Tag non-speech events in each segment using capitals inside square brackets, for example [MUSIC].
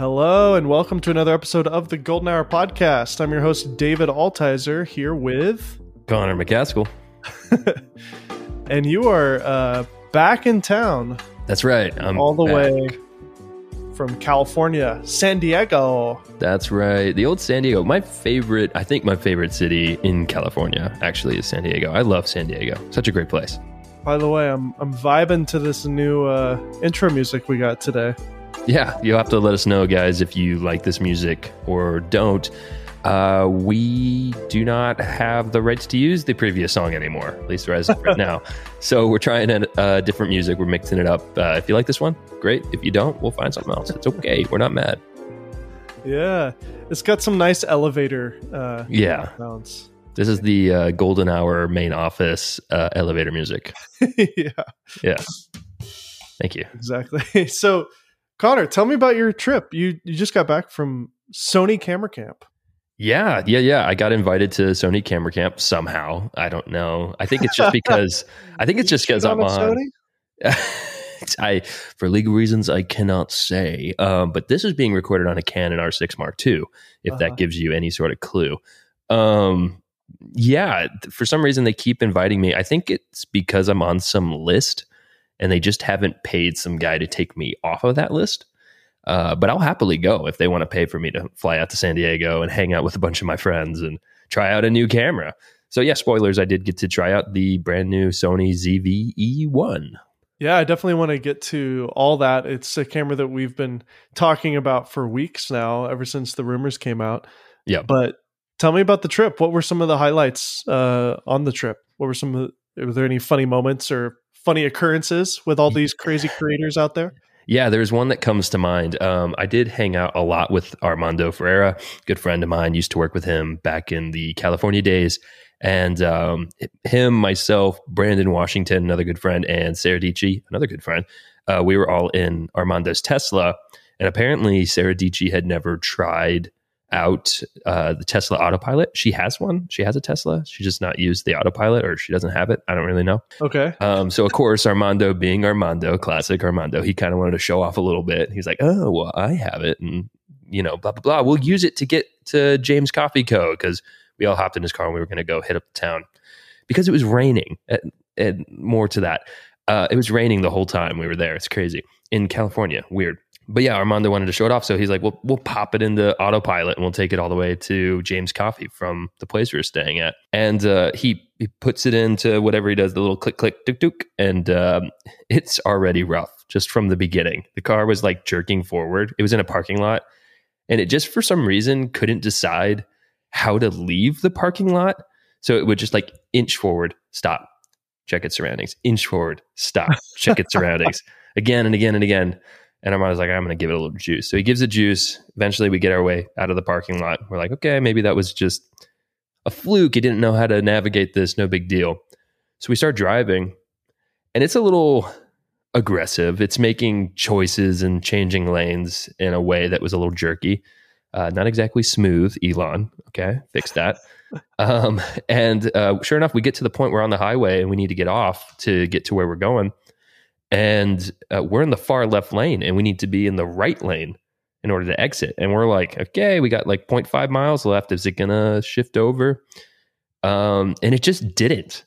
Hello, and welcome to another episode of the Golden Hour Podcast. I'm your host, David Altizer, here with Connor McCaskill. [LAUGHS] and you are uh, back in town. That's right. I'm all the back. way from California, San Diego. That's right. The old San Diego. My favorite, I think my favorite city in California actually is San Diego. I love San Diego. Such a great place. By the way, I'm I'm vibing to this new uh, intro music we got today. Yeah, you'll have to let us know, guys, if you like this music or don't. Uh, we do not have the rights to use the previous song anymore, at least as of right [LAUGHS] now. So we're trying a uh, different music. We're mixing it up. Uh, if you like this one, great. If you don't, we'll find something else. It's okay. We're not mad. Yeah, it's got some nice elevator. Uh, yeah, sounds. This is the uh, golden hour main office uh, elevator music. [LAUGHS] yeah, yeah. Thank you. Exactly. [LAUGHS] So, Connor, tell me about your trip. You you just got back from Sony Camera Camp. Yeah, yeah, yeah. I got invited to Sony Camera Camp somehow. I don't know. I think it's just [LAUGHS] because I think it's just because I'm on. [LAUGHS] I, for legal reasons, I cannot say. Um, but this is being recorded on a Canon R6 Mark II, if uh-huh. that gives you any sort of clue. Um, yeah, for some reason they keep inviting me. I think it's because I'm on some list, and they just haven't paid some guy to take me off of that list. Uh, but I'll happily go if they want to pay for me to fly out to San Diego and hang out with a bunch of my friends and try out a new camera. So yeah, spoilers. I did get to try out the brand new Sony ZV-E1. Yeah, I definitely want to get to all that. It's a camera that we've been talking about for weeks now, ever since the rumors came out. Yeah, but tell me about the trip. What were some of the highlights uh, on the trip? What were some? Of the, were there any funny moments or funny occurrences with all [LAUGHS] these crazy creators out there? Yeah, there's one that comes to mind. Um, I did hang out a lot with Armando Ferreira, good friend of mine. Used to work with him back in the California days, and um, him, myself, Brandon Washington, another good friend, and Sarah Dietschy, another good friend. Uh, we were all in Armando's Tesla, and apparently Sarah Dietschy had never tried out uh, the Tesla autopilot. She has one. She has a Tesla. She just not used the autopilot, or she doesn't have it. I don't really know. Okay. Um, so of course, Armando, being Armando, classic Armando, he kind of wanted to show off a little bit. He's like, "Oh, well, I have it, and you know, blah blah blah. We'll use it to get to James Coffee Co. because we all hopped in his car and we were going to go hit up the town because it was raining. And, and more to that, uh, it was raining the whole time we were there. It's crazy in California. Weird but yeah, Armando wanted to show it off, so he's like, "Well, we'll pop it into autopilot and we'll take it all the way to James Coffee from the place we were staying at." And uh, he he puts it into whatever he does, the little click click tuk tuk, and um, it's already rough just from the beginning. The car was like jerking forward. It was in a parking lot, and it just for some reason couldn't decide how to leave the parking lot, so it would just like inch forward, stop, check its surroundings, inch forward, stop, check its surroundings, [LAUGHS] again and again and again and Armando's like, I'm going to give it a little juice. So he gives it juice. Eventually, we get our way out of the parking lot. We're like, okay, maybe that was just a fluke. He didn't know how to navigate this. No big deal. So we start driving, and it's a little aggressive. It's making choices and changing lanes in a way that was a little jerky. Uh, not exactly smooth, Elon. Okay, fix that. [LAUGHS] um, and uh, sure enough, we get to the point we're on the highway and we need to get off to get to where we're going and uh, we're in the far left lane and we need to be in the right lane in order to exit. And we're like okay we got like 0.5 miles left. Is it gonna shift over? Um, and it just didn't.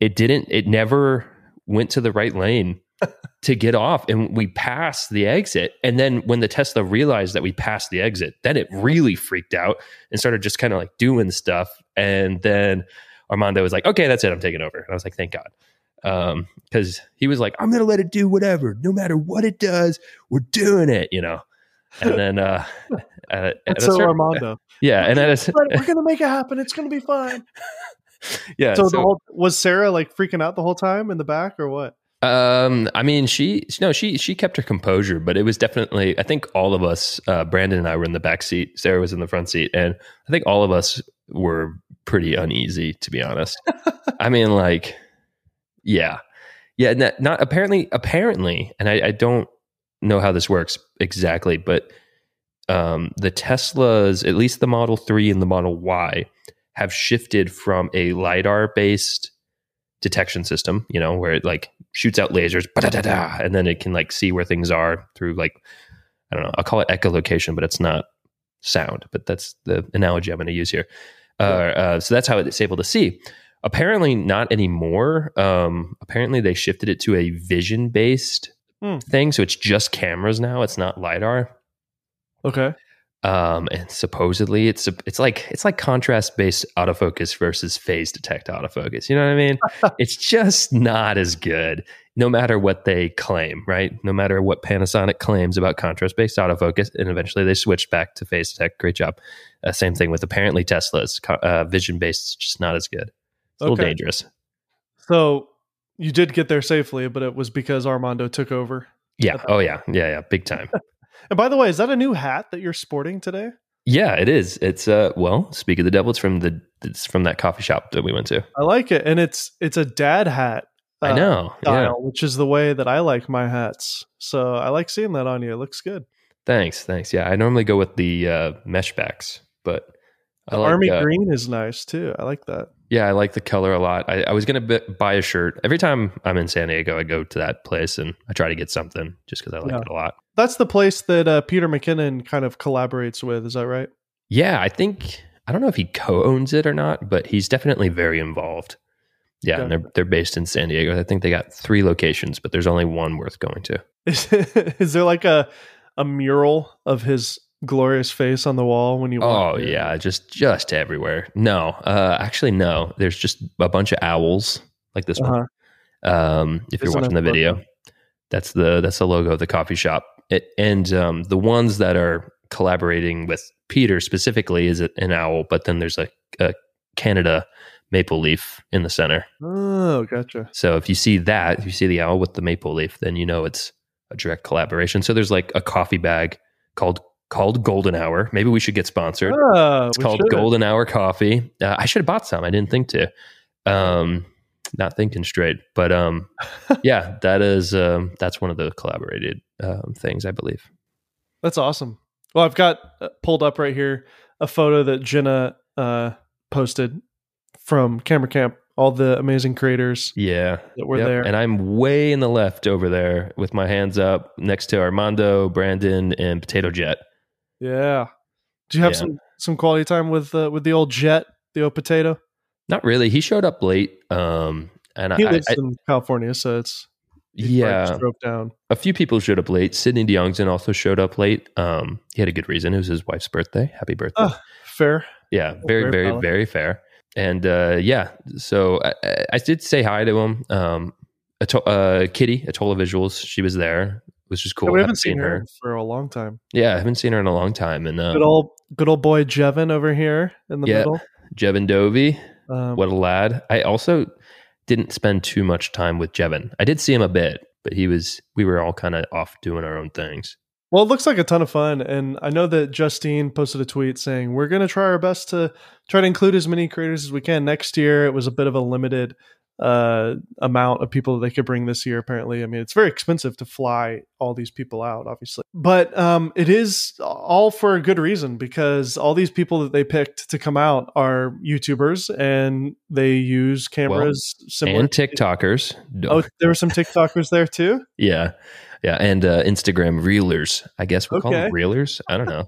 It didn't it never went to the right lane [LAUGHS] to get off. And we passed the exit. And then when the tesla realized that we passed the exit then it really freaked out and started just kind of like doing stuff. And then armando was like okay that's it. I'm taking over. And i was like thank god um because he was like i'm gonna let it do whatever no matter what it does we're doing it you know and then uh [LAUGHS] at, at so certain, armando [LAUGHS] yeah and at a, we're [LAUGHS] gonna make it happen it's gonna be fine yeah so, so whole, was sarah like freaking out the whole time in the back or what um, I mean, she no, she she kept her composure, but it was definitely. I think all of us, uh, Brandon and I, were in the back seat. Sarah was in the front seat, and I think all of us were pretty uneasy, to be honest. I mean, like yeah, yeah. Not, not apparently. Apparently, and I, I, don't know how this works exactly, but um, the Teslas, at least the Model Three and the Model Y, have shifted from a lidar based detection system. You know, where it like shoots out lasers, and then it can like see where things are through like I don't know. I'll call it echolocation, but it's not sound. But that's the analogy I'm going to use here. Uh, uh, so that's how it's able to see. Apparently, not anymore. Um, apparently, they shifted it to a vision based Hmm. thing, so it's just cameras now. It's not lidar. Okay. Um, and supposedly, it's it's like it's like contrast based autofocus versus phase detect autofocus. You know what I mean? [LAUGHS] it's just not as good, no matter what they claim, right? No matter what Panasonic claims about contrast based autofocus, and eventually they switched back to phase detect. Great job. Uh, same thing with apparently Tesla's uh, vision based, just not as good. It's a little dangerous. So you did get there safely, but it was because Armando took over. Yeah. Oh yeah. Yeah. Yeah. Big time. [LAUGHS] And by the way, is that a new hat that you're sporting today? yeah, it is. It's uh. Well, speak of the devil, it's from the it's from that coffee shop that we went to. I like it, and it's it's a dad hat. I uh, know. Yeah. Which is the way that I like my hats. So I like seeing that on you. It looks good. Thanks. Thanks. Yeah. I normally go with the uh, mesh backs, but I The like, army uh, green is nice too. I like that. Yeah, I like the color a lot. I, I was gonna b- buy a shirt every time I'm in San Diego. I go to that place and I try to get something just because I like Yeah. it a lot. That's the place that uh, Peter McKinnon kind of collaborates with. Is that right? Yeah, I think I don't know if he co-owns it or not, but he's definitely very involved. Yeah, and they're they're based in San Diego. I think they got three locations, but there's only one worth going to. Is, [LAUGHS] is there like a a mural of his glorious face on the wall when you? Oh in? yeah, just just everywhere. No, uh, actually no. There's just a bunch of owls like this one. Uh-huh. Um, if you're watching the video, that's the that's the logo of the coffee shop. It, and um, the ones that are collaborating with Peter specifically is an owl, but then there's a, a Canada maple leaf in the center. Oh, gotcha. So if you see that, if you see the owl with the maple leaf, then you know it's a direct collaboration. So there's like a coffee bag called called Golden Hour. Maybe we should get sponsored. Ah, It's called should. Golden Hour Coffee. Uh, I should have bought some. I didn't think to. Um, not thinking straight, but um, [LAUGHS] yeah, that is um, that's one of the collaborated um, things I believe. That's awesome. Well, I've got uh, pulled up right here a photo that Jenna uh, posted from Camera Camp. All the amazing creators Yeah, that were Yep. there. and I'm way in the left over there with my hands up next to Armando, Brandon, and Potato Jet. Yeah. Do you have Yeah. some some quality time with uh, with the old Jet, the old potato? Not really. He showed up late, um, and He I, lives I, in California, so it's yeah, drove down. a few people showed up late. Sidney Diongzon also showed up late. Um, he had a good reason. It was his wife's birthday. Happy birthday! Oh, fair. Yeah, very, very very, valid. very fair. And uh, yeah, so I, I- I did say hi to him. Um, Ato- uh, Kitty, Atola Visuals, she was there, which is cool. Yeah, we I haven't seen her for a long time. Yeah, I haven't seen her in a long time. And uh, Good old good old boy Jevin over here in the Yeah. middle. Jevin Dovey, Um, what a lad. I also didn't spend too much time with Jevin. I did see him a bit, but he was, we were all kind of off doing our own things. Well, it looks like a ton of fun. And I know that Justine posted a tweet saying, We're going to try our best to try to include as many creators as we can. Next year, it was a bit of a limited uh, amount of people that they could bring this year, apparently. I mean, it's very expensive to fly all these people out, obviously. But um, it is all for a good reason because all these people that they picked to come out are YouTubers and they use cameras similar and to- TikTokers. No. Oh, there were some TikTokers there too? [LAUGHS] Yeah. Yeah. And uh, Instagram reelers. I guess we call them reelers. I don't know.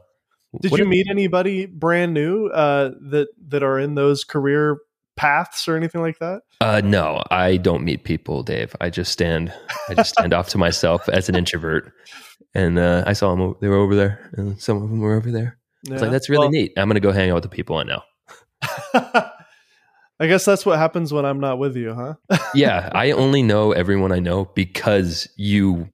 Did What you meet anybody brand new uh, that that are in those career paths or anything like that? Uh, no, I don't meet people, Dave. I just stand. I just stand off to myself as an introvert. And uh, I saw them. They were over there, and some of them were over there. It's like that's really Well, neat. I'm gonna go hang out with the people I know. [LAUGHS] I guess that's what happens when I'm not with you, huh? [LAUGHS] Yeah, I only know everyone I know because you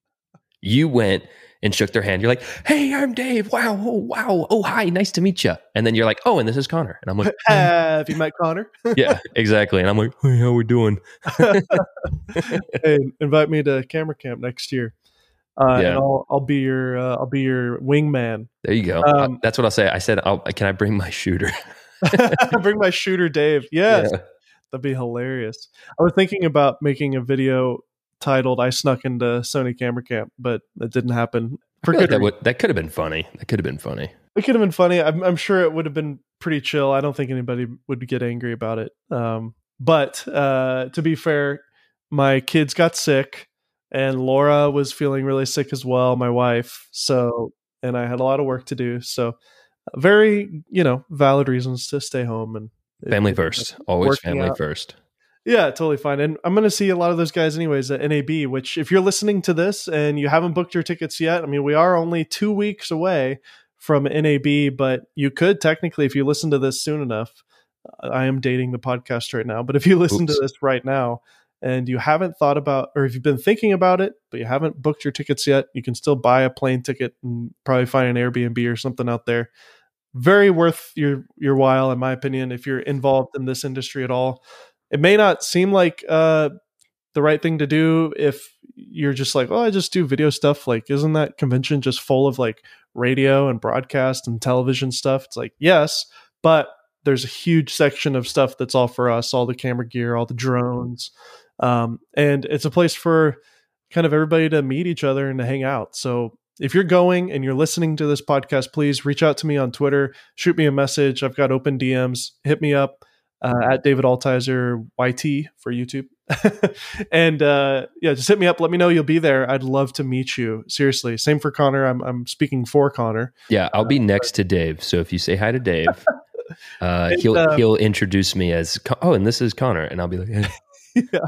you went and shook their hand. You're like, "Hey, I'm Dave. Wow, oh, wow, oh hi, nice to meet you." And then you're like, "Oh, and this is Connor." And I'm like, [LAUGHS] Have you met Connor? [LAUGHS] [LAUGHS] "Yeah, exactly." And I'm like, "Hey, how are we doing?" hey, invite me to camera camp next year. Uh, Yeah. and I'll I'll be your uh, I'll be your wingman. There you go. Um, That's what I'll say. I said, I'll, "Can I bring my shooter?" Bring my shooter, Dave. Yes, Yeah. that'd be hilarious. I was thinking about making a video titled "I snuck into Sony Camera Camp," but it didn't happen. For feel like that would that could have been funny. That could have been funny. It could have been funny. I'm, I'm sure it would have been pretty chill. I don't think anybody would get angry about it. Um, but uh, to be fair, my kids got sick, and Laura was feeling really sick as well. My wife. So, and I had a lot of work to do. So, very you know valid reasons to stay home and family it- first, always family out. first. Yeah, totally fine. And I'm going to see a lot of those guys anyways at NAB, which if you're listening to this and you haven't booked your tickets yet, I mean, we are only two weeks away from NAB, but you could technically, if you listen to this soon enough, I am dating the podcast right now, but if you listen Oops. to this right now and you haven't thought about, or if you've been thinking about it, but you haven't booked your tickets yet, you can still buy a plane ticket and probably find an Airbnb or something out there. Very worth your your while, in my opinion, if you're involved in this industry at all it may not seem like uh, the right thing to do if you're just like, oh, I just do video stuff. Like, isn't that convention just full of like radio and broadcast and television stuff? It's like, yes, but there's a huge section of stuff that's all for us, all the camera gear, all the drones. Um, and it's a place for kind of everybody to meet each other and to hang out. So if you're going and you're listening to this podcast, please reach out to me on Twitter, shoot me a message. I've got open DMs, hit me up uh, at David Altizer YT for YouTube. [LAUGHS] and uh, yeah, just hit me up. Let me know you'll be there. I'd love to meet you. Seriously. Same for Connor. I'm, I'm speaking for Connor. Yeah, I'll be next to Dave. So if you say hi to Dave, [LAUGHS] uh, And, he'll uh, he'll introduce me as oh, and this is Connor, and I'll be like, [LAUGHS] yeah.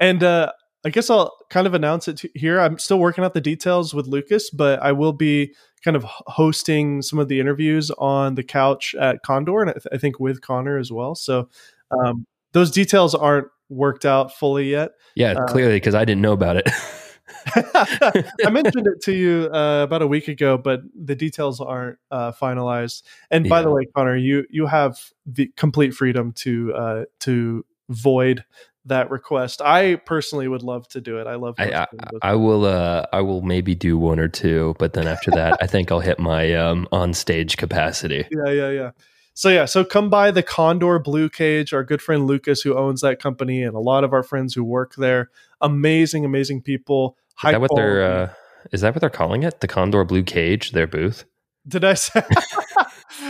And uh, I guess I'll kind of announce it here. I'm still working out the details with Lucas, but I will be kind of hosting some of the interviews on the couch at Condor, and I, th- I think with Connor as well. So um, those details aren't worked out fully yet. yeah, Uh, clearly because I didn't know about it. [LAUGHS] I [LAUGHS] mentioned it to you uh, about a week ago, but the details aren't uh, finalized. And by the way, Connor, you you have the complete freedom to uh, to void that request. I personally would love to do it. I love. I, I, I will uh, I will maybe do one or two, but then after that, I think I'll hit my um, on stage capacity. [LAUGHS] yeah, yeah, yeah. So yeah, so come by the Condor Blue Cage. Our good friend Lucas, who owns that company, and a lot of our friends who work there. Amazing, amazing people. Is that what they're uh, is that what they're calling it? The Condor Blue Cage, their booth. Did I say? [LAUGHS]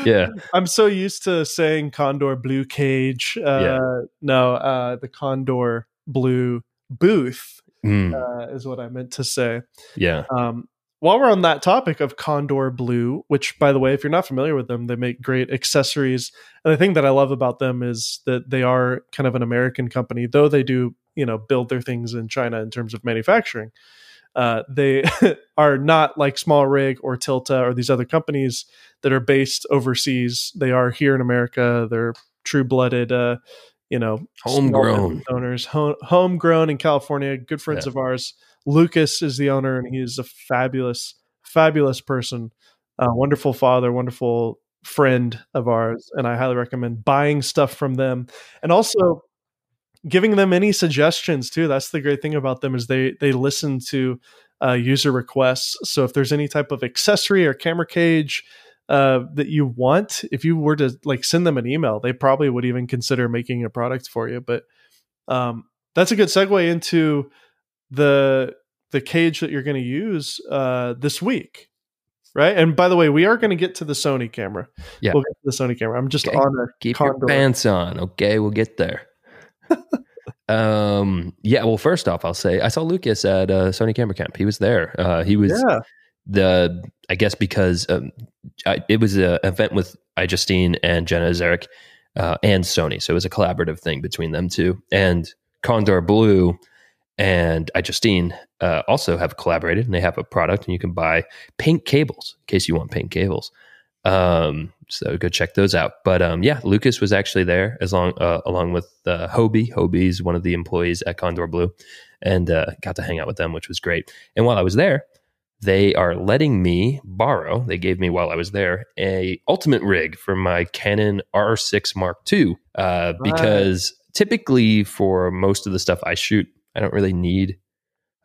Yeah. I'm so used to saying Condor Blue Cage. Uh, Yeah. No, uh, the Condor Blue booth Mm, uh, is what I meant to say. yeah. Um, while we're on that topic of Condor Blue, which, by the way, if you're not familiar with them, they make great accessories. And the thing that I love about them is that they are kind of an American company, though they do, you know, build their things in China in terms of manufacturing. Uh, they [LAUGHS] are not like SmallRig or Tilta or these other companies that are based overseas. They are here in America. They're true blooded, uh, you know, Homegrown. owners, home, homegrown in California. Good friends Yeah. of ours. Lucas is the owner, and he is a fabulous, fabulous person, a wonderful father, wonderful friend of ours, and I highly recommend buying stuff from them, and also giving them any suggestions too. That's the great thing about them is they they listen to uh, user requests. So if there's any type of accessory or camera cage uh, that you want, if you were to like send them an email, they probably would even consider making a product for you. But um, that's a good segue into the the cage that you're going to use uh, this week, right? And by the way, we are going to get to the Sony camera. Yeah. we'll get to the Sony camera. I'm just Okay. on a Keep your pants on, okay? We'll get there. Um, yeah. Well, first off, I'll say I saw Lucas at uh, Sony Camera Camp. He was there. Uh, he was Yeah, the I guess because um, I, it was an event with iJustine and Jenna Ezarik uh, and Sony, so it was a collaborative thing between them two. And Condor Blue and iJustine uh, also have collaborated, and they have a product, and you can buy pink cables in case you want pink cables. Um, so go check those out. But um, yeah, Lucas was actually there as long uh, along with uh, Hobie. Hobie is one of the employees at Condor Blue, and uh, got to hang out with them, which was great. And while I was there, they are letting me borrow. They gave me while I was there a ultimate rig for my Canon R6 Mark II uh, because typically for most of the stuff I shoot, I don't really need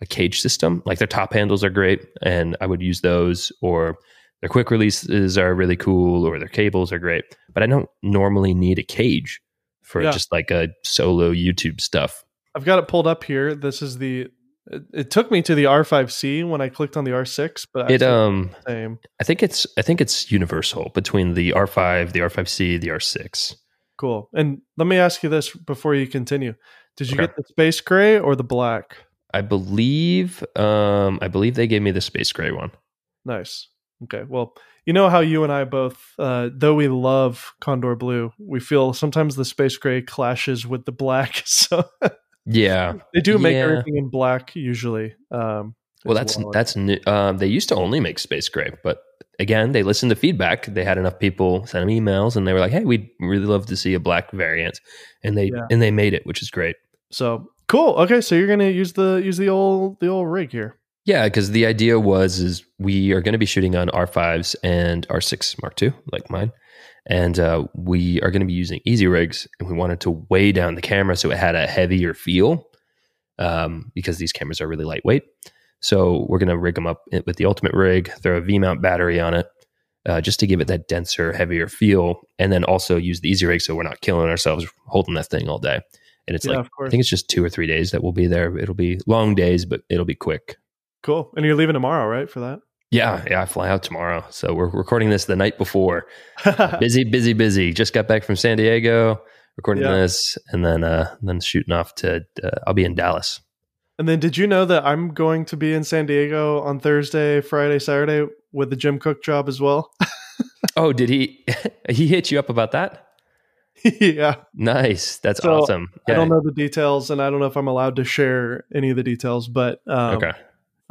a cage system. Like their top handles are great, and I would use those or their quick releases are really cool or their cables are great, but I don't normally need a cage for Yeah. just like a solo YouTube stuff. I've got it pulled up here. This is the. It, it took me to the R5C when I clicked on the R6, but I It um same. I think it's I think it's universal between the R5, the R5C, the R6. Cool. And let me ask you this before you continue: Did you Okay. get the space gray or the black? I believe um I believe they gave me the space gray one. Nice, Okay. Well, you know how you and I both, uh, though we love Condor Blue, we feel sometimes the space gray clashes with the black. [LAUGHS] So Yeah. they do make Yeah. everything in black usually. Um, Well, as that's that's new. Um, they used to only make space gray, but again, they listened to feedback. They had enough people send them emails, and they were like, "Hey, we'd really love to see a black variant," and they Yeah. and they made it, which is great. So cool. Okay, so you're gonna use the use the old the old rig here. Yeah, because the idea was is we are going to be shooting on R5s and R6 Mark II, like mine, and uh, we are going to be using easy rigs, and we wanted to weigh down the camera so it had a heavier feel, um, because these cameras are really lightweight. So we're going to rig them up with the ultimate rig, throw a V mount battery on it, uh, just to give it that denser, heavier feel, and then also use the easy rig so we're not killing ourselves holding that thing all day. And it's yeah, like I think it's just two or three days that we'll be there. It'll be long days, but it'll be quick. Cool. And you're leaving tomorrow, right? For that. Yeah, yeah, I fly out tomorrow. So we're recording this the night before. [LAUGHS] busy, busy, busy. Just got back from San Diego, recording Yeah. this, and then uh then shooting off to. Uh, I'll be in Dallas. and then did you know that I'm going to be in San Diego on Thursday, Friday, Saturday with the Jim Cook job as well? [LAUGHS] Oh, did he? [LAUGHS] he hit you up about that? yeah. Nice. That's So, awesome. I don't know the details, and I don't know if I'm allowed to share any of the details, but um, Okay.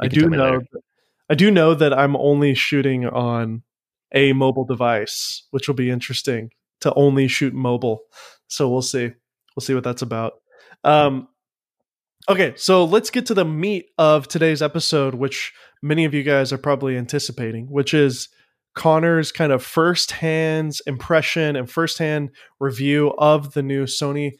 I do know. later. I do know that I'm only shooting on a mobile device, which will be interesting to only shoot mobile. So we'll see. We'll see what that's about. Um, okay, so let's get to the meat of today's episode, which many of you guys are probably anticipating, which is Connor's kind of first-hand impression and first-hand review of the new Sony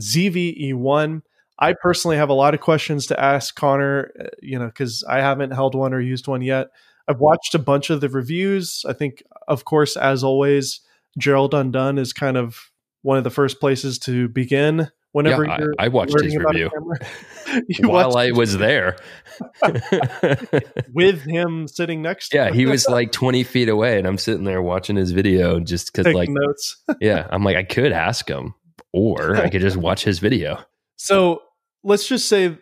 ZV-E1. I personally have a lot of questions to ask Connor, uh, you know, because I haven't held one or used one yet. I've watched a bunch of the reviews. I think, of course, as always, Gerald Undone is kind of one of the first places to begin whenever Yeah, I- I watched his review. [LAUGHS] While I was there. [LAUGHS] with him sitting next to yeah, he was like 20 feet away, and I'm sitting there watching his video just because, like, notes. yeah, I'm like, I could ask him, or I could just [LAUGHS] watch his video. So let's just say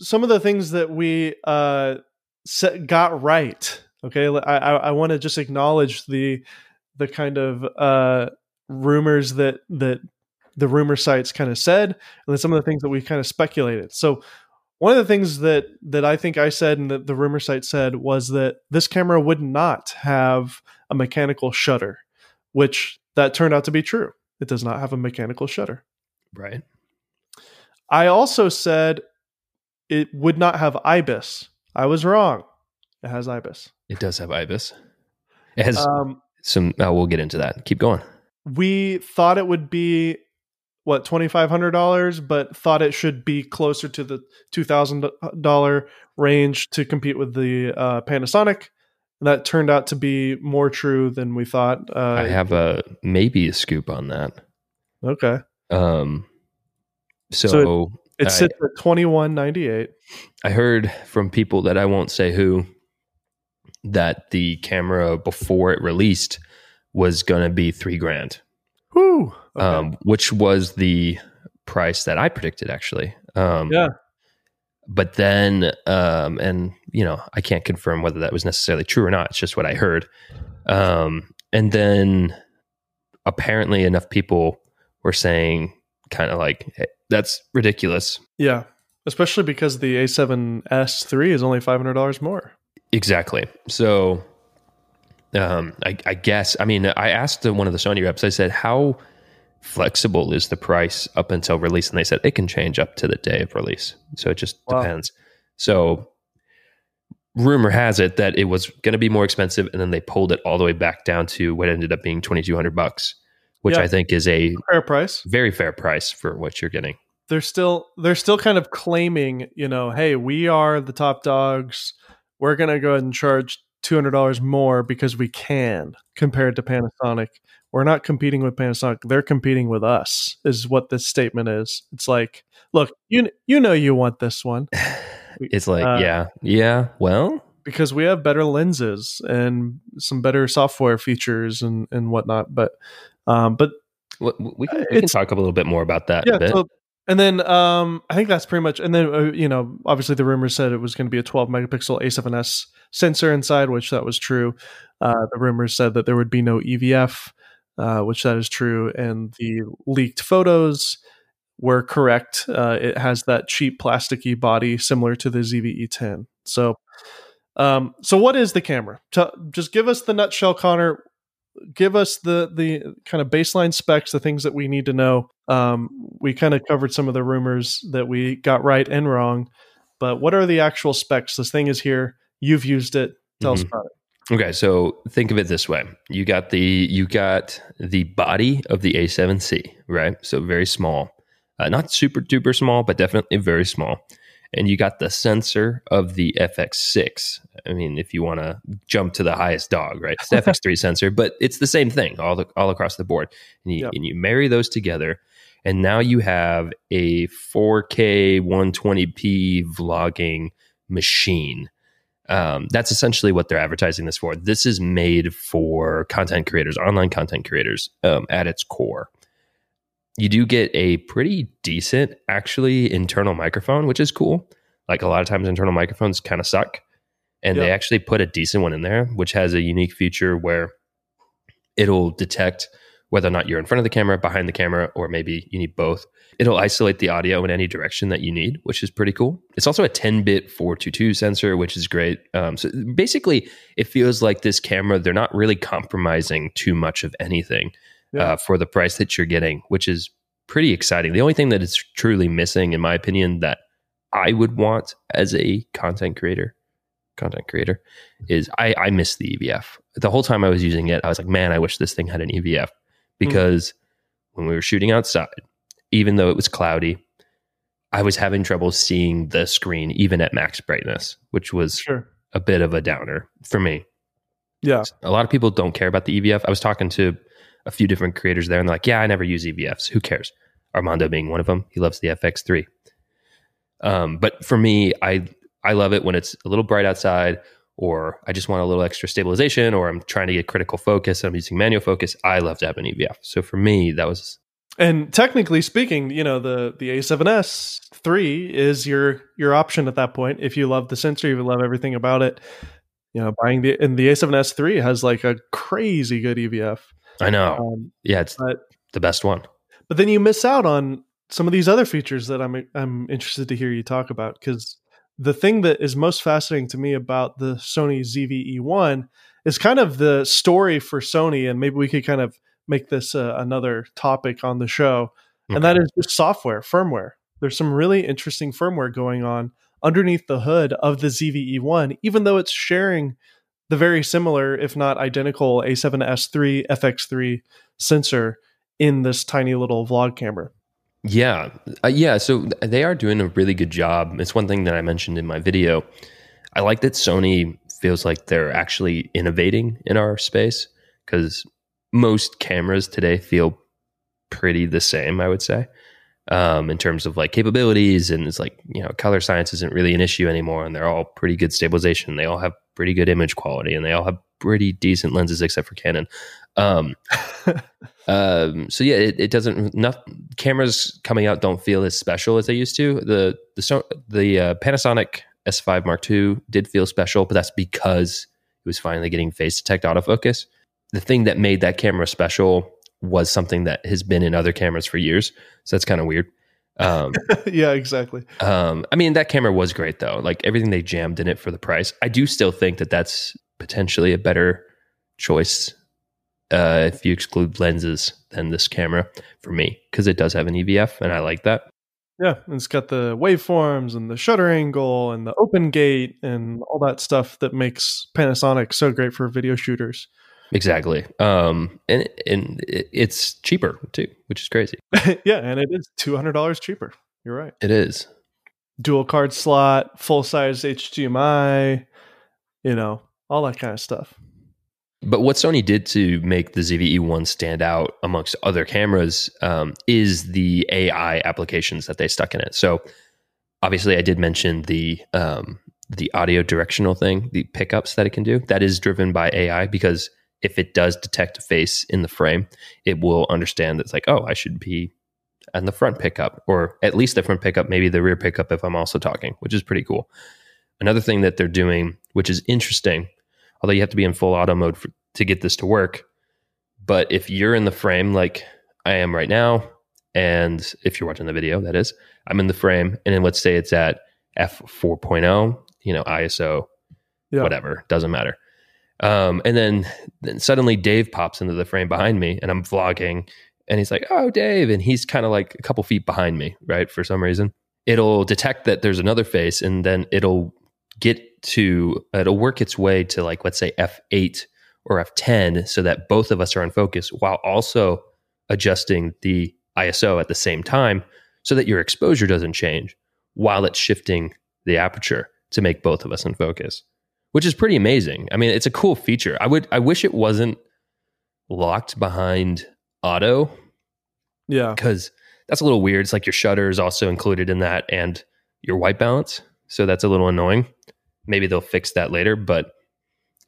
some of the things that we uh, set, got right. Okay, I, I, I want to just acknowledge the the kind of uh, rumors that that the rumor sites kind of said, and then some of the things that we kind of speculated. So one of the things that that I think I said and that the rumor site said was that this camera would not have a mechanical shutter, which that turned out to be true. It does not have a mechanical shutter. Right. I also said it would not have ibis. I was wrong. It has ibis. It does have ibis. It has Um, some. Oh, we'll get into that. Keep going. we thought it would be what twenty five hundred dollars, but thought it should be closer to the two thousand dollar range to compete with the uh, Panasonic. That turned out to be more true than we thought. Uh, I have a maybe a scoop on that. okay, Um, so, So it I- sits at twenty one ninety eight. I heard from people that I won't say who that the camera before it released was going to be three grand, Whoo! Okay. um, which was the price that I predicted actually. Um, Yeah. But then, um, and you know, I can't confirm whether that was necessarily true or not. It's just what I heard. Um, and then apparently enough people were saying kind of like, "Hey, that's ridiculous. yeah, especially because the A7S three is only five hundred dollars more. Exactly. So, um, I, I guess, I mean, I asked one of the Sony reps, I said, how flexible is the price up until release? And they said it can change up to the day of release. So it just Wow. depends. So, rumor has it that it was going to be more expensive and then they pulled it all the way back down to what ended up being 2200 bucks, which Yeah. I think is a Fair price. very fair price for what you're getting. they're still they're still kind of claiming, you know, hey, we are the top dogs. We're gonna go ahead and charge two hundred dollars more because we can compared to Panasonic. We're not competing with Panasonic; they're competing with us. Is what this statement is. It's like, look, you you know you want this one [SIGHS] It's like, Uh, yeah, yeah, well, because we have better lenses and some better software features and and whatnot. But um, but we can, we can talk a little bit more about that yeah, a bit. so And then um, I think that's pretty much. And then uh, you know, obviously the rumors said it was going to be a 12 megapixel A7S sensor inside, which that was true. Uh, the rumors said that there would be no EVF, uh, which that is true. And the leaked photos were correct. Uh, it has that cheap plasticky body similar to the ZVE 10. So, um, so what is the camera? Tell, just give us the nutshell, Connor give us the the kind of baseline specs, the things that we need to know. Um, we kind of covered some of the rumors that we got right and wrong, but what are the actual specs? This thing is here. You've used it. Tell mm-hmm. us about it. Okay, so think of it this way: you got the you got the body of the A7C, right? So very small, uh, not super duper small, but definitely very small and you got the sensor of the FX6. I mean, if you want to jump to the highest dog, right? It's the [LAUGHS] FX3 sensor, but it's the same thing all the, all across the board. And you, yep. and you marry those together, and now you have a 4K 120p vlogging machine. Um, that's essentially what they're advertising this for. This is made for content creators, online content creators, um, at its core you do get a pretty decent, actually, internal microphone, which is cool. Like a lot of times, internal microphones kind of suck. And they actually put a decent one in there, which has a unique feature where it'll detect whether or not you're in front of the camera, behind the camera, or maybe you need both. It'll isolate the audio in any direction that you need, which is pretty cool. It's also a 10 bit 422 sensor, which is great. Um, so basically, it feels like this camera, they're not really compromising too much of anything yeah. uh, for the price that you're getting, which is pretty exciting. The only thing that is truly missing, in my opinion, that I would want as a content creator, content creator, is I, I miss the EVF. The whole time I was using it, I was like, man, I wish this thing had an EVF because mm when we were shooting outside, even though it was cloudy, I was having trouble seeing the screen even at max brightness, which was sure. a bit of a downer for me. Yeah. A lot of people don't care about the EVF. I was talking to a few different creators there and they're like, yeah, I never use EVFs. Who cares? Armando being one of them. He loves the FX3. Um, but for me, I I love it when it's a little bright outside, or I just want a little extra stabilization, or I'm trying to get critical focus and I'm using manual focus. I love to have an EVF. So for me, that was. And technically speaking, you know the the A7S three is your your option at that point. If you love the sensor, you love everything about it. You know, buying the and the A7S three has like a crazy good EVF. I know. Um, yeah, it's but, the best one. But then you miss out on some of these other features that I'm I'm interested to hear you talk about because the thing that is most fascinating to me about the Sony ZV-E1 is kind of the story for Sony, and maybe we could kind of make this uh, another topic on the show, okay. and that is just software, firmware. There's some really interesting firmware going on underneath the hood of the ZV-E1, even though it's sharing the very similar, if not identical, A7S3 FX3 sensor in this tiny little vlog camera. Yeah. Uh, yeah. So they are doing a really good job. It's one thing that I mentioned in my video. I like that Sony feels like they're actually innovating in our space because most cameras today feel pretty the same, I would say, um, in terms of like capabilities. And it's like, you know, color science isn't really an issue anymore. And they're all pretty good stabilization. They all have pretty good image quality and they all have pretty decent lenses except for Canon. Um, [LAUGHS] um, so yeah, it, it doesn't. Not, cameras coming out don't feel as special as they used to. The the the uh, Panasonic S5 Mark II did feel special, but that's because it was finally getting phase detect autofocus. The thing that made that camera special was something that has been in other cameras for years. So that's kind of weird. Um, [LAUGHS] yeah, exactly. Um, I mean, that camera was great though. Like everything they jammed in it for the price. I do still think that that's potentially a better choice uh, if you exclude lenses than this camera for me because it does have an EVF and I like that. Yeah, and it's got the waveforms and the shutter angle and the open gate and all that stuff that makes Panasonic so great for video shooters. Exactly. Um, and and it's cheaper too, which is crazy. [LAUGHS] yeah, and it is two hundred dollars cheaper. You're right. It is. Dual card slot, full size HDMI, you know, all that kind of stuff. But what Sony did to make the ZVE1 stand out amongst other cameras um, is the AI applications that they stuck in it. So obviously, I did mention the um, the audio directional thing, the pickups that it can do. That is driven by AI because if it does detect a face in the frame, it will understand that it's like, oh, I should be and the front pickup, or at least the front pickup, maybe the rear pickup if I'm also talking, which is pretty cool. Another thing that they're doing, which is interesting, although you have to be in full auto mode for, to get this to work. But if you're in the frame like I am right now, and if you're watching the video, that is, I'm in the frame, and then let's say it's at f 4.0, you know, ISO, yeah. whatever, doesn't matter. Um, and then, then suddenly Dave pops into the frame behind me, and I'm vlogging, and he's like, "Oh, Dave," and he's kind of like a couple feet behind me, right? For some reason, it'll detect that there's another face, and then it'll get to it'll work its way to like let's say f8 or f10, so that both of us are in focus, while also adjusting the ISO at the same time, so that your exposure doesn't change while it's shifting the aperture to make both of us in focus, which is pretty amazing. I mean, it's a cool feature. I would I wish it wasn't locked behind auto. Yeah. Cuz that's a little weird. It's like your shutter is also included in that and your white balance. So that's a little annoying. Maybe they'll fix that later, but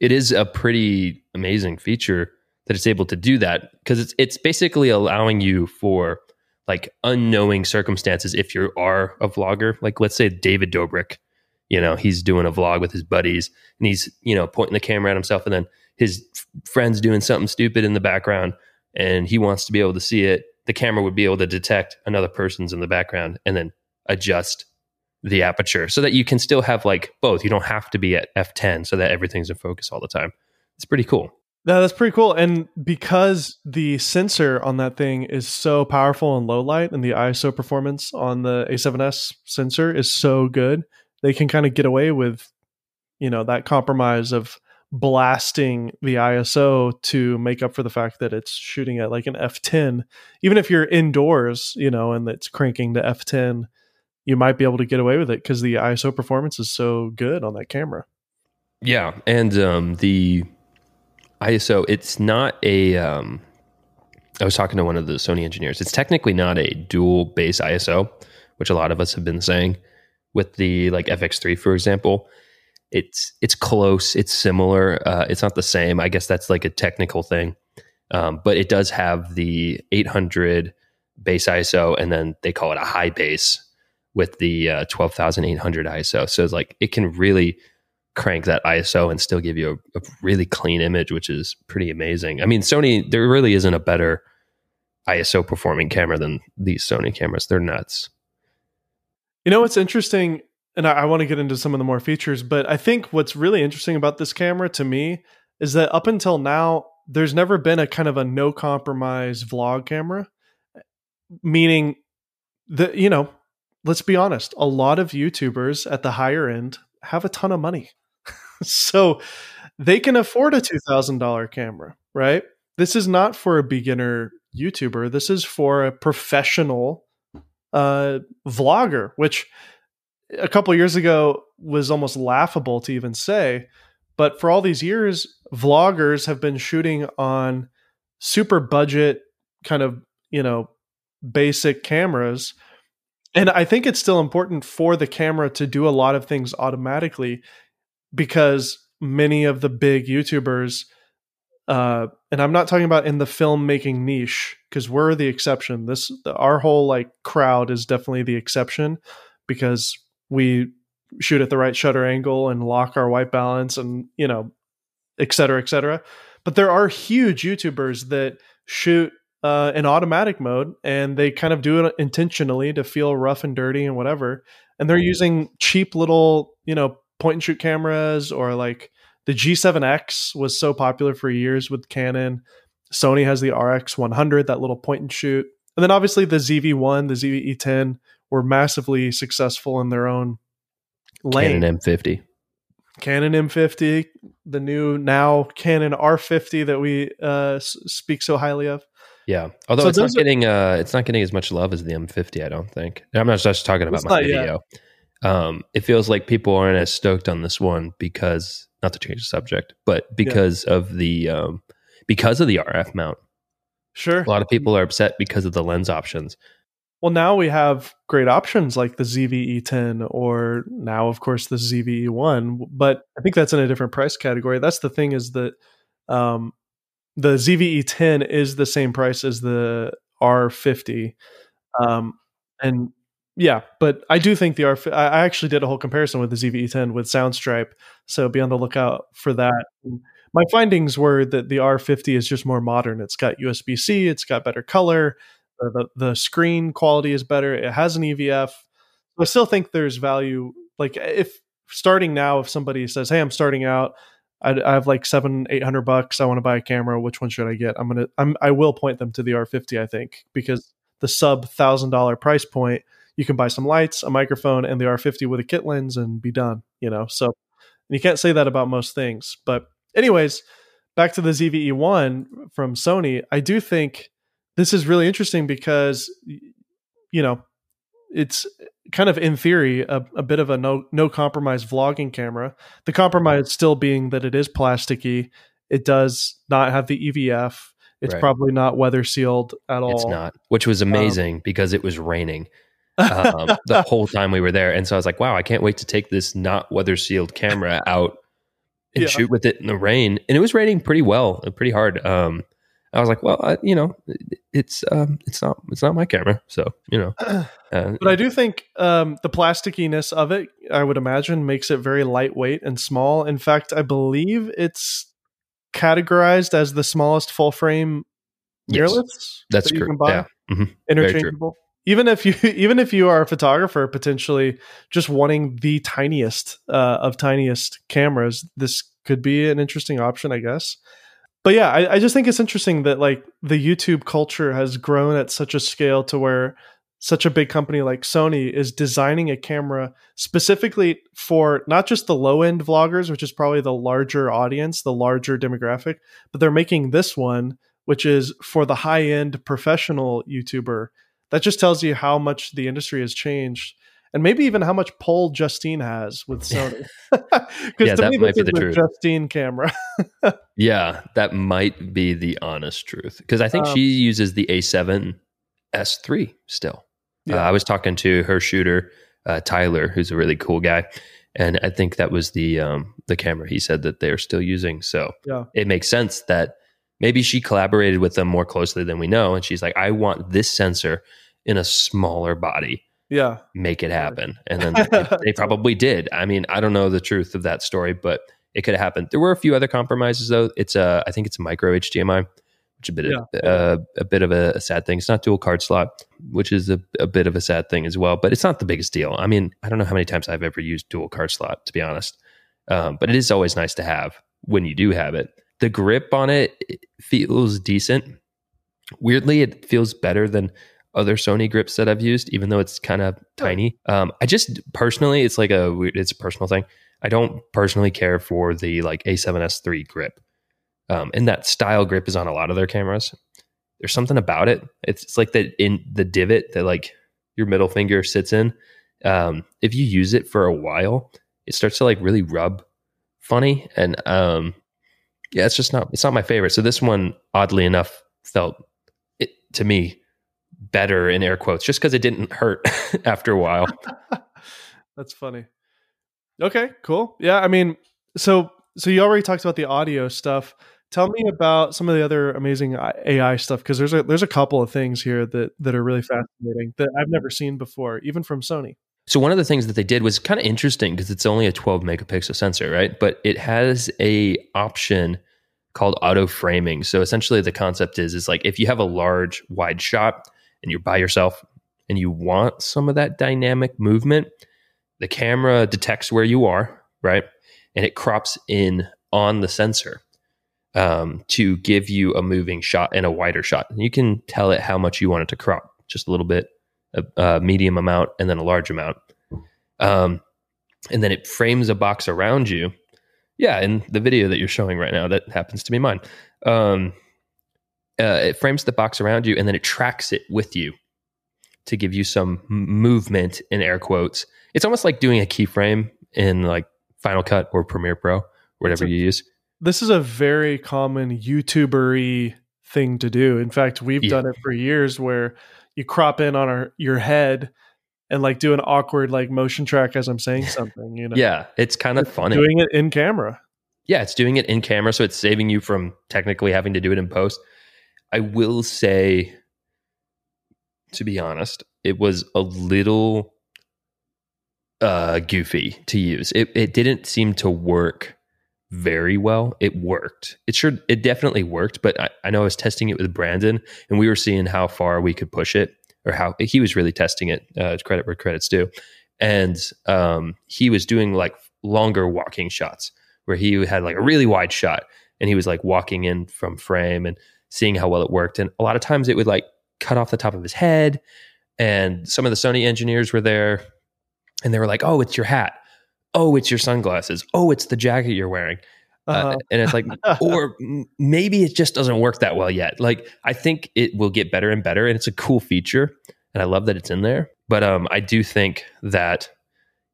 it is a pretty amazing feature that it's able to do that because it's it's basically allowing you for like unknowing circumstances if you are a vlogger like let's say david dobrik you know he's doing a vlog with his buddies and he's you know pointing the camera at himself and then his friends doing something stupid in the background and he wants to be able to see it. The camera would be able to detect another person's in the background and then adjust the aperture so that you can still have like both. You don't have to be at f10 so that everything's in focus all the time. It's pretty cool. No, that's pretty cool. And because the sensor on that thing is so powerful in low light and the ISO performance on the A7S sensor is so good, they can kind of get away with, you know, that compromise of blasting the ISO to make up for the fact that it's shooting at like an F10. Even if you're indoors, you know, and it's cranking to F10, you might be able to get away with it because the ISO performance is so good on that camera. Yeah. And um, the ISO, it's not a. Um, I was talking to one of the Sony engineers. It's technically not a dual base ISO, which a lot of us have been saying. With the like FX3, for example, it's it's close. It's similar. Uh, it's not the same. I guess that's like a technical thing, um, but it does have the 800 base ISO, and then they call it a high base with the uh, 12,800 ISO. So it's like it can really crank that ISO and still give you a, a, really clean image, which is pretty amazing. I mean, Sony, there really isn't a better ISO performing camera than these Sony cameras. They're nuts. You know what's interesting, and I, I want to get into some of the more features, but I think what's really interesting about this camera to me is that up until now, there's never been a kind of a no compromise vlog camera, meaning that, you know, let's be honest, a lot of YouTubers at the higher end have a ton of money. [LAUGHS] so they can afford a $2,000 camera, right? This is not for a beginner YouTuber. This is for a professional uh, vlogger, which a couple years ago was almost laughable to even say. But for all these years, vloggers have been shooting on super budget, kind of, you know, basic cameras. And I think it's still important for the camera to do a lot of things automatically because many of the big YouTubers, uh, and I'm not talking about in the filmmaking niche because we're the exception. This our whole like crowd is definitely the exception because we shoot at the right shutter angle and lock our white balance and you know, et cetera, et cetera. But there are huge YouTubers that shoot uh, in automatic mode and they kind of do it intentionally to feel rough and dirty and whatever. And they're using cheap little, you know, point and shoot cameras or like the G7X was so popular for years with Canon. Sony has the RX 100, that little point and shoot. And then obviously the ZV1, the ZV-E10 were massively successful in their own lane. Canon M50. Canon M50, the new now Canon R50 that we uh, speak so highly of. Yeah, although so it's not getting uh, it's not getting as much love as the M50, I don't think. I'm not just talking about my video. Yet um, it feels like people aren't as stoked on this one because not to change the subject, but because yeah. of the um, because of the RF mount. Sure, a lot of people are upset because of the lens options. Well, now we have great options like the ZVE10 or now, of course, the ZVE1. But I think that's in a different price category. That's the thing is that um, the ZVE10 is the same price as the R50 Um, and yeah, but I do think the R. I actually did a whole comparison with the ZVE10 with Soundstripe, so be on the lookout for that. My findings were that the R50 is just more modern. It's got USB C, it's got better color, uh, the, the screen quality is better. It has an EVF. I still think there's value. Like if starting now, if somebody says, "Hey, I'm starting out," I, I have like seven, eight hundred bucks. I want to buy a camera. Which one should I get? I'm gonna. I'm. I will point them to the R50. I think because the sub thousand dollar price point you can buy some lights, a microphone, and the R50 with a kit lens and be done. You know, so you can't say that about most things. But anyways, back to the ZVE one from Sony. I do think this is really interesting because you know it's kind of in theory a, a bit of a no no compromise vlogging camera. The compromise still being that it is plasticky. It does not have the EVF. It's right. probably not weather sealed at all. It's not, which was um, amazing um, because it was raining um, the whole time we were there. And so I was like, wow, I can't wait to take this not weather sealed camera [LAUGHS] out and yeah. shoot with it in the rain. And it was raining pretty well, uh, pretty hard. Um, I was like, well, I, you know, it's um, it's not it's not my camera, so you know. [CLEARS THROAT] Uh, but I do think um, the plasticiness of it, I would imagine, makes it very lightweight and small. In fact, I believe it's categorized as the smallest full frame mirrorless. Yes, that's that correct. Yeah, mm-hmm. interchangeable even if you [LAUGHS] even if you are a photographer potentially just wanting the tiniest uh, of tiniest cameras this could be an interesting option i guess. But yeah I, I, just think it's interesting that like the youtube culture has grown at such a scale to where such a big company like sony is designing a camera specifically for not just the low end vloggers which is probably the larger audience the larger demographic but they're making this one which is for the high end professional youtuber that just tells you how much the industry has changed and maybe even how much pull Justine has with [LAUGHS] Sony. yeah, that me, might be the truth. Justine camera. [LAUGHS] yeah, that might be the honest truth because I think um, she uses the A7 S3 still. Uh, yeah. Uh, I was talking to her shooter uh, Tyler, who's a really cool guy, and I think that was the um, the camera he said that they're still using. So yeah. it makes sense that maybe she collaborated with them more closely than we know and she's like i want this sensor in a smaller body. Yeah. Make it happen. And then they, [LAUGHS] they probably did. I mean i don't know the truth of that story but it could have happened. There were a few other compromises though. It's a i think it's a micro hdmi which is a bit yeah. of, uh, a bit of a, a, sad thing. It's not dual card slot which is a, a bit of a sad thing as well but it's not the biggest deal. I mean i don't know how many times i've ever used dual card slot to be honest. Um, but it is always nice to have when you do have it the grip on it feels decent. Weirdly, it feels better than other Sony grips that I've used, even though it's kind of tiny. Um, I just personally, it's like a it's a personal thing. I don't personally care for the like A7S3 grip, um, and that style grip is on a lot of their cameras. There's something about it. It's, it's like that in the divot that like your middle finger sits in. Um, if you use it for a while, it starts to like really rub funny, and um, yeah, it's just not it's not my favorite. So this one, oddly enough, felt it to me better in air quotes, just because it didn't hurt [LAUGHS] after a while. [LAUGHS] That's funny. Okay, cool. Yeah, I mean, so so you already talked about the audio stuff. Tell me about some of the other amazing AI stuff because there's a there's a couple of things here that that are really fascinating that I've never seen before, even from Sony. So one of the things that they did was kind of interesting because it's only a 12 megapixel sensor, right? But it has a option called auto framing. So essentially the concept is is like if you have a large wide shot and you're by yourself and you want some of that dynamic movement, the camera detects where you are, right? And it crops in on the sensor um, to give you a moving shot and a wider shot. And you can tell it how much you want it to crop, just a little bit a, a medium amount, and then a large amount. Um, and then it frames a box around you. Yeah, in the video that you're showing right now, that happens to be mine. Um, uh, it frames the box around you, and then it tracks it with you to give you some movement in air quotes. It's almost like doing a keyframe in like Final Cut or Premiere Pro, whatever a, you use. This is a very common YouTubery thing to do. In fact, we've yeah. done it for years where you crop in on our your head and like do an awkward like motion track as I'm saying [LAUGHS] something, you know. yeah, it's kind of funny. Doing it in camera. Yeah, it's doing it in camera so it's saving you from technically having to do it in post. I will say to be honest. It was a little uh, goofy to use. It it didn't seem to work very well. It worked. It sure it definitely worked, but I, I know I was testing it with Brandon and we were seeing how far we could push it or how he was really testing it. Uh, credit where credit's due. And um, he was doing like longer walking shots where he had like a really wide shot and he was like walking in from frame and seeing how well it worked. And a lot of times it would like cut off the top of his head. And some of the Sony engineers were there and they were like, "Oh, it's your hat. Oh, it's your sunglasses. Oh, it's the jacket you're wearing." Uh, Uh-huh. and it's like, [LAUGHS] or maybe it just doesn't work that well yet. Like, I think it will get better and better, and it's a cool feature, and I love that it's in there. But um, I do think that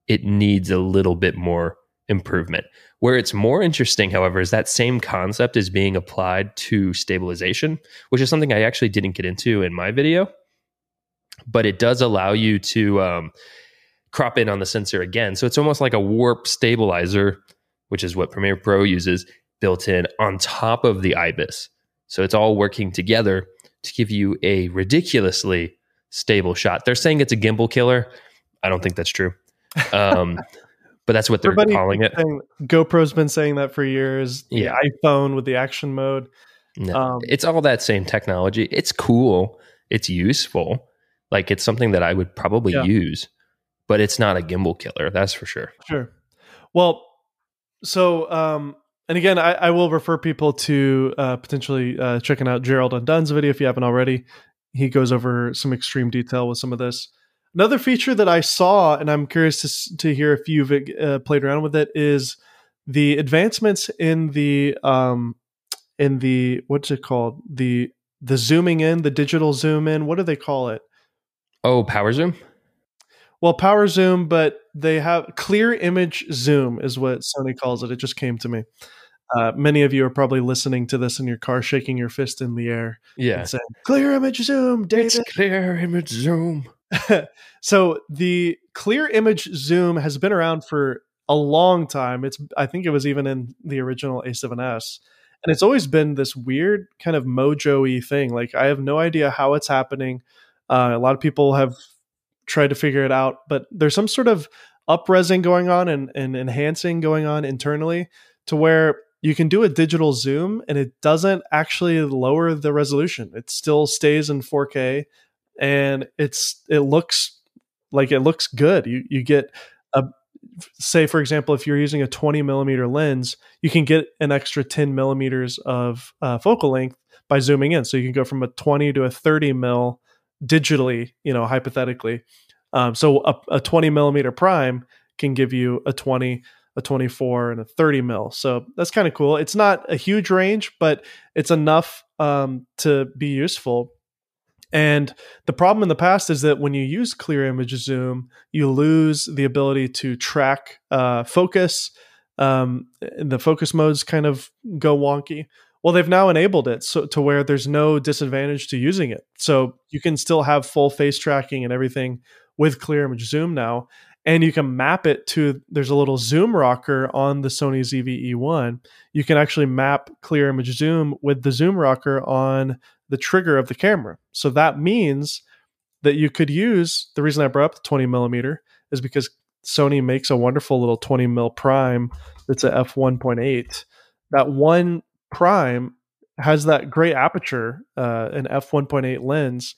it needs a little bit more improvement. Where it's more interesting, however, is that same concept is being applied to stabilization, which is something I actually didn't get into in my video. But it does allow you to um, crop in on the sensor again. So it's almost like a warp stabilizer, which is what Premiere Pro uses, built in on top of the IBIS. So it's all working together to give you a ridiculously stable shot. They're saying it's a gimbal killer. I don't think that's true. Um, [LAUGHS] but that's what they're Everybody calling it. saying- GoPro's been saying that for years. The Yeah. iPhone with the action mode. No, Um, it's all that same technology. It's cool. It's useful. Like it's something that I would probably Yeah. use, but it's not a gimbal killer. That's for sure. Sure. Well, so um, and again, I, I will refer people to uh, potentially uh, checking out Gerald Undone's video if you haven't already. He goes over some extreme detail with some of this. Another feature that I saw, and I'm curious to to hear if you've uh, played around with it, is the advancements in the um, in the what's it called the the zooming in, the digital zoom in. What do they call it? Oh, power zoom. Well, power zoom, but they have clear image zoom is what Sony calls it. It just came to me. Uh, many of you are probably listening to this in your car, shaking your fist in the air Yeah, and saying, "Clear image zoom, it's David." clear image zoom. [LAUGHS] so the clear image zoom has been around for a long time. It's I think it was even in the original A7S. And it's always been this weird kind of mojo-y thing. Like I have no idea how it's happening. Uh, a lot of people have tried to figure it out, but there's some sort of upresing going on and, and enhancing going on internally to where you can do a digital zoom and it doesn't actually lower the resolution. It still stays in 4K and it's it looks like it looks good. You you get a say for example if you're using a 20 millimeter lens, you can get an extra 10 millimeters of uh, focal length by zooming in. So you can go from a 20 to a 30 mil digitally, you know, hypothetically. Um, so a, a 20 millimeter prime can give you a 20 a 24 and a 30 mil. So that's kind of cool. It's not a huge range, but it's enough um, to be useful. And the problem in the past is that when you use clear image zoom, you lose the ability to track uh, focus. Um, the focus modes kind of go wonky. Well, they've now enabled it so to where there's no disadvantage to using it. So you can still have full face tracking and everything with clear image zoom now. And you can map it to there's a little zoom rocker on the Sony ZV-E1. You can actually map clear image zoom with the zoom rocker on the trigger of the camera. So that means that you could use the reason I brought up the 20 millimeter is because Sony makes a wonderful little 20 mil prime that's a f1.8. That one prime has that great aperture, uh, an f1.8 lens.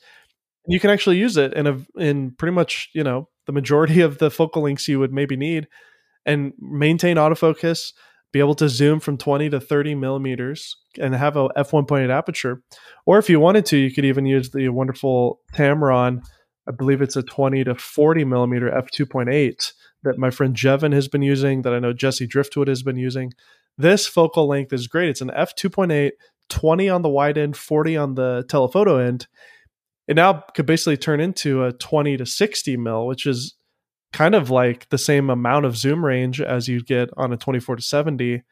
You can actually use it in a in pretty much you know the majority [LAUGHS] of the focal lengths you would maybe need, and maintain autofocus. Be able to zoom from 20 to 30 millimeters and have a f1.8 aperture. Or if you wanted to, you could even use the wonderful Tamron. I believe it's a 20 to 40 millimeter f2.8 that my friend Jevin has been using, that I know Jesse Driftwood has been using. This focal length is great. It's an f2.8, 20 on the wide end, 40 on the telephoto end. It now could basically turn into a 20 to 60 mil, which is kind of like the same amount of zoom range as you get on a 24 to 70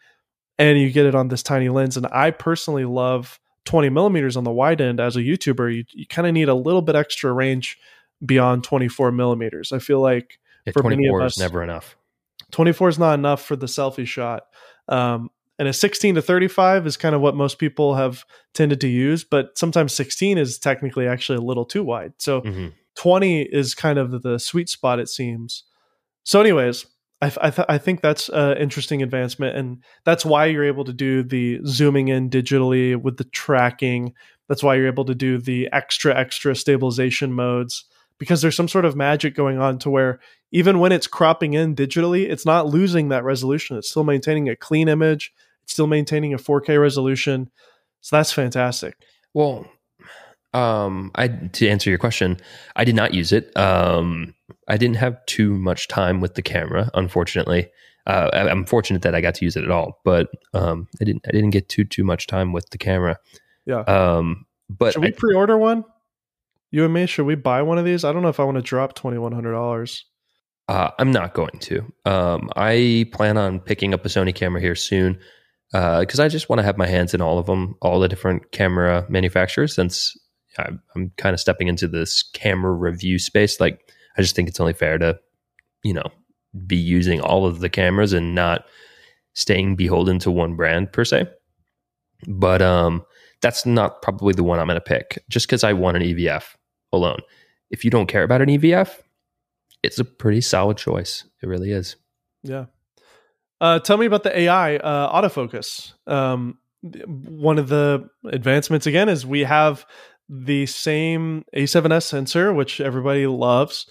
and you get it on this tiny lens and i personally love 20 millimeters on the wide end as a youtuber you, you kind of need a little bit extra range beyond 24 millimeters i feel like Yeah, For many of 24 us- is never enough. 24 is not enough for the selfie shot um, and a 16 to 35 is kind of what most people have tended to use, but sometimes 16 is technically actually a little too wide. So hmm 20 is kind of the sweet spot, it seems. So, anyways, I, I, th- I think that's an interesting advancement. And that's why you're able to do the zooming in digitally with the tracking. That's why you're able to do the extra, extra stabilization modes because there's some sort of magic going on to where even when it's cropping in digitally, it's not losing that resolution. It's still maintaining a clean image, it's still maintaining a 4K resolution. So, that's fantastic. Well, um, I to answer your question, I did not use it. Um, I didn't have too much time with the camera, unfortunately. Uh, I, I'm fortunate that I got to use it at all, but um, I didn't. I didn't get too too much time with the camera. Yeah. Um, but Should we I- pre-order one? You and me, should we buy one of these? I don't know if I want to drop twenty one hundred dollars. Uh, I'm not going to. Um, I plan on picking up a Sony camera here soon because I just want to have my hands in all of them, all the different camera manufacturers. Since I'm, I'm kind of stepping into this camera review space, like I just think it's only fair to, you know, be using all of the cameras and not staying beholden to one brand per se. But um, that's not probably the one I'm going to pick, just because I want an EVF alone. If you don't care about an EVF, it's a pretty solid choice. It really is. Yeah. Uh, tell me about the AI uh, autofocus. Um, one of the advancements again is we have the same A7S sensor, which everybody loves,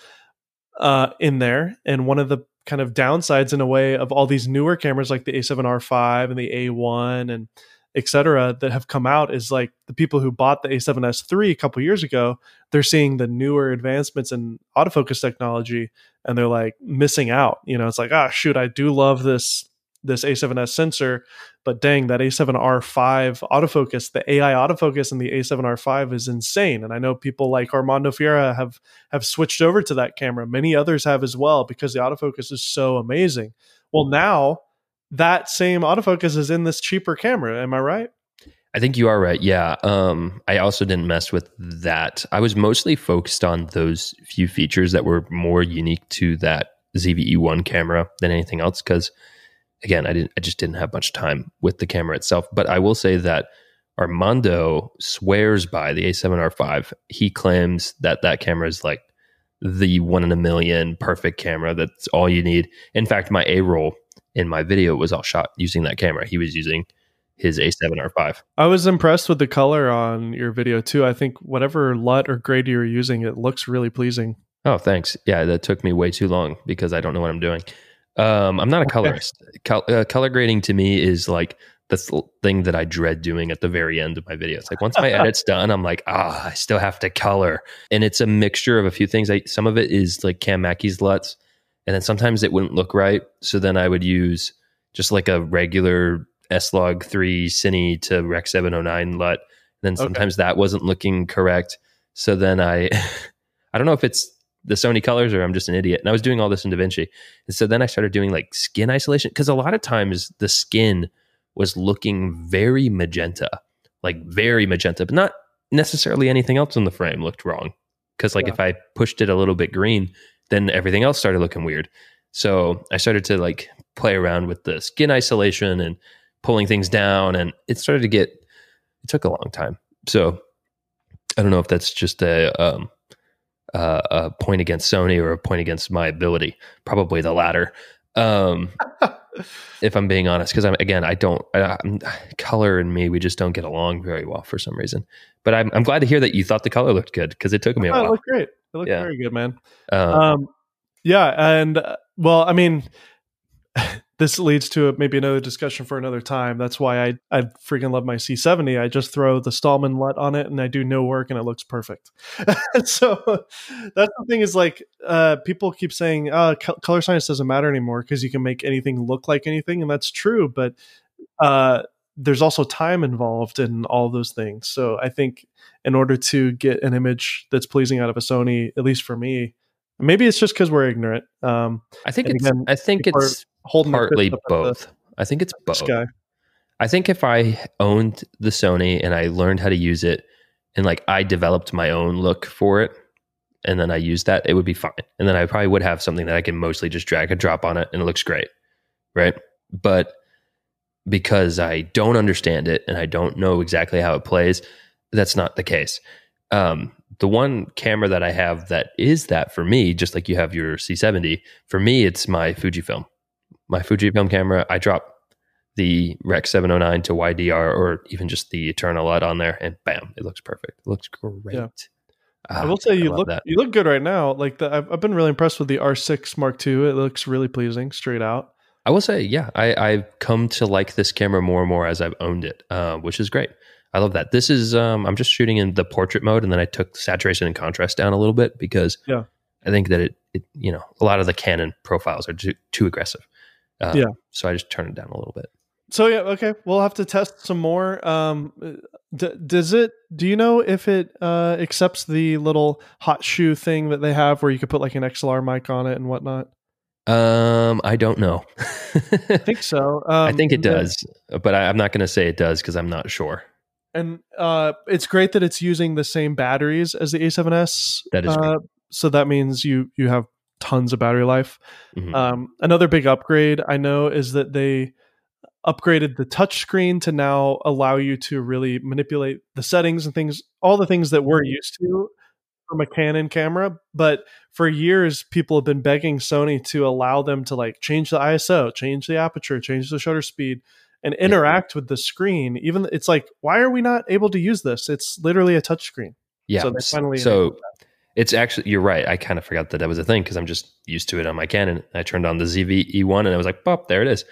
uh, in there. And one of the kind of downsides, in a way, of all these newer cameras like the A7R5 and the A1 and et cetera that have come out is like the people who bought the A7S3 a couple years ago, they're seeing the newer advancements in autofocus technology and they're like missing out. You know, it's like, ah, shoot, I do love this this A7S sensor, but dang, that A7R5 autofocus, the AI autofocus in the A7R5 is insane. And I know people like Armando Ferreira have have switched over to that camera. Many others have as well because the autofocus is so amazing. Well, now that same autofocus is in this cheaper camera. Am I right? I think you are right. Yeah. Um, I also didn't mess with that. I was mostly focused on those few features that were more unique to that ZVE one camera than anything else. Because again, I didn't. I just didn't have much time with the camera itself. But I will say that Armando swears by the A7R5. He claims that that camera is like the one in a million perfect camera. That's all you need. In fact, my A roll in my video it was all shot using that camera. He was using his A7R5. I was impressed with the color on your video too. I think whatever LUT or grade you're using, it looks really pleasing. Oh, thanks. Yeah, that took me way too long because I don't know what I'm doing. Um, I'm not a colorist. Col- uh, color grading to me is like the th- thing that I dread doing at the very end of my videos. Like once my [LAUGHS] edit's done, I'm like, ah, I still have to color, and it's a mixture of a few things. I, some of it is like Cam Mackey's LUTs, and then sometimes it wouldn't look right, so then I would use just like a regular S log three Cine to Rec 709 LUT. Then Okay. sometimes that wasn't looking correct, so then I, [LAUGHS] I don't know if it's the Sony colors or I'm just an idiot. And I was doing all this in DaVinci. And so then I started doing like skin isolation because a lot of times the skin was looking very magenta, like very magenta, but not necessarily anything else in the frame looked wrong. Because like Yeah. if I pushed it a little bit green, then everything else started looking weird. So I started to like play around with the skin isolation and pulling things down, and it started to get. It took a long time. So I don't know if that's just a um, uh, a point against Sony or a point against my ability. Probably the latter. Um, [LAUGHS] if I'm being honest, because I'm again, I don't I, color and me, we just don't get along very well for some reason. But I'm, I'm glad to hear that you thought the color looked good because it took me a Oh, it looked great. It looked Yeah. very good, man. Um, Um, yeah, and uh, well, I mean, [LAUGHS] this leads to a, maybe another discussion for another time. That's why I I freaking love my C70. I just throw the Stallman LUT on it, and I do no work, and it looks perfect. [LAUGHS] so that's the thing is like uh, people keep saying, "Oh, co- color science doesn't matter anymore because you can make anything look like anything," and that's true, but uh, there's also time involved in all those things. So I think in order to get an image that's pleasing out of a Sony, at least for me, maybe it's just because we're ignorant. Um, I think it's again, I think it's holding partly both. I think it's both. Sky. I think if I owned the Sony and I learned how to use it and like I developed my own look for it and then I used that, it would be fine. And then I probably would have something that I can mostly just drag and drop on it and it looks great. Right. But because I don't understand it and I don't know exactly how it plays. That's not the case. Um, the one camera that I have that is that for me, just like you have your C70, for me, it's my Fujifilm. My Fujifilm camera, I drop the Rec 709 to YDR or even just the Eterna LUT on there, and bam, it looks perfect. It looks great. Yeah. Ah, I will say you look that. you look good right now. Like the, I've, I've been really impressed with the R6 Mark II. It looks really pleasing straight out. I will say, yeah, I, I've come to like this camera more and more as I've owned it, uh, which is great. I love that. This is um, I'm just shooting in the portrait mode, and then I took saturation and contrast down a little bit because Yeah. I think that it, it you know a lot of the Canon profiles are too, too aggressive. Uh, Yeah. So I just turned it down a little bit. So yeah, okay, we'll have to test some more. Um, d- does it? Do you know if it uh, accepts the little hot shoe thing that they have, where you could put like an XLR mic on it and whatnot? Um, I don't know. I think so. [LAUGHS] Um, I think it does, but I, I'm not going to say it does because I'm not sure. and uh, it's great that it's using the same batteries as the A7S. That is uh, so that means you you have tons of battery life. Mhm. Um, another big upgrade I know is that they upgraded the touchscreen to now allow you to really manipulate the settings and things, all the things that we're used to from a Canon camera. But for years, people have been begging Sony to allow them to like change the ISO, change the aperture, change the shutter speed, and interact with the screen. Even it's like, why are we not able to use this? It's literally a touchscreen. Yeah. So they finally so it's actually you're right. I kind of forgot that that was a thing because I'm just used to it on my Canon. I turned on the ZV-E1 and I was like, "Pop, there it is."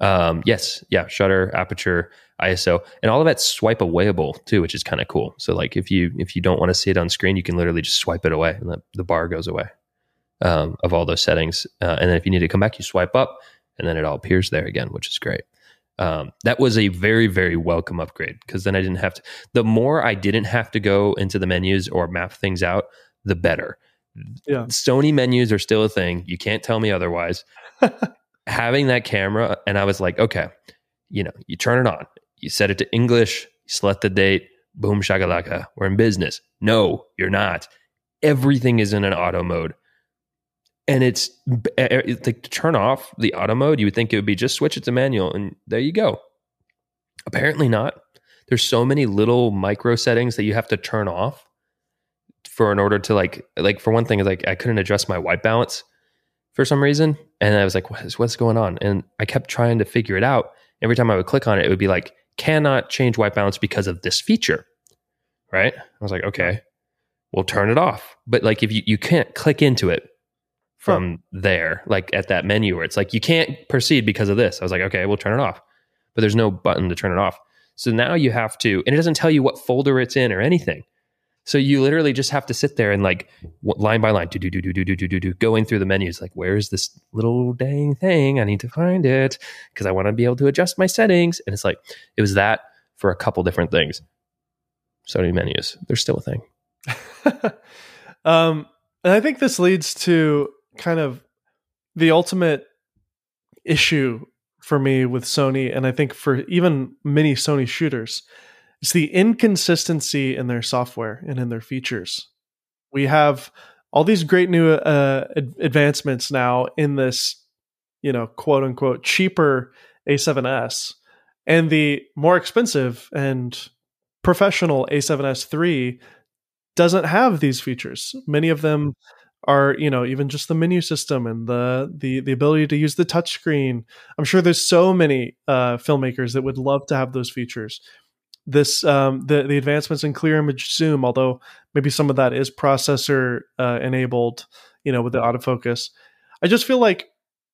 Um, yes, yeah, shutter, aperture, ISO, and all of that's swipe awayable too, which is kind of cool. So like if you if you don't want to see it on screen, you can literally just swipe it away and the, the bar goes away um, of all those settings. Uh, and then if you need to come back, you swipe up and then it all appears there again, which is great. Um, that was a very very welcome upgrade because then I didn't have to. The more I didn't have to go into the menus or map things out, the better. Yeah. Sony menus are still a thing. You can't tell me otherwise. [LAUGHS] Having that camera, and I was like, okay, you know, you turn it on, you set it to English, you select the date, boom, shakalaka, we're in business. No, you're not. Everything is in an auto mode. And it's it's like to turn off the auto mode, you would think it would be just switch it to manual, and there you go. Apparently not. There's so many little micro settings that you have to turn off for in order to like like for one thing is like I couldn't adjust my white balance for some reason, and I was like, what is what's going on? And I kept trying to figure it out. Every time I would click on it, it would be like cannot change white balance because of this feature. Right? I was like, okay, we'll turn it off. But like if you you can't click into it from there, like at that menu where it's like you can't proceed because of this. I was like, okay, we'll turn it off. But there's no button to turn it off. So now you have to, and it doesn't tell you what folder it's in or anything. So you literally just have to sit there and like line by line, do do do do do do do do going through the menus. Like, where is this little dang thing? I need to find it because I want to be able to adjust my settings. And it's like it was that for a couple different things. Sony menus, they're still a thing. [LAUGHS] um, and I think this leads to kind of the ultimate issue for me with Sony, and I think for even many Sony shooters, is the inconsistency in their software and in their features. We have all these great new uh, ad- advancements now in this, you know, quote unquote cheaper A7S, and the more expensive and professional A7S three doesn't have these features. Many of them are, you know, even just the menu system and the the the ability to use the touchscreen. I'm sure there's so many uh, filmmakers that would love to have those features. This um, the the advancements in clear image zoom, although maybe some of that is processor uh, enabled, you know, with the autofocus. I just feel like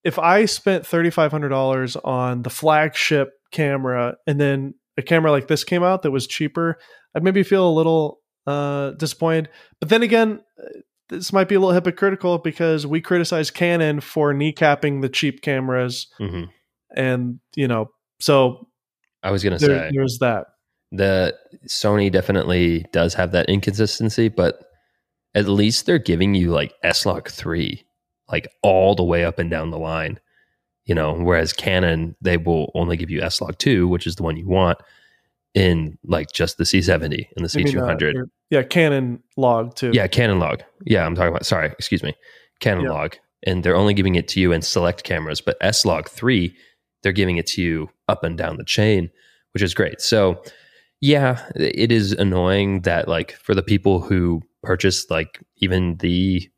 if I spent thirty five hundred dollars on the flagship camera and then a camera like this came out that was cheaper, I'd maybe feel a little uh, disappointed. But then again, uh, this might be a little hypocritical because we criticize Canon for kneecapping the cheap cameras, hmm and you know, so I was gonna say there's that. The Sony definitely does have that inconsistency, but at least they're giving you like S Log three, like all the way up and down the line. You know, whereas Canon they will only give you S Log two, which is the one you want in like just the C seventy and the I C mean, two uh, yeah, Canon log too. Yeah, Canon log. Yeah, I'm talking about. Sorry, excuse me, Canon Yeah. log, and they're only giving it to you in select cameras. But S log three, they're giving it to you up and down the chain, which is great. So, yeah, it is annoying that like for the people who purchased like even the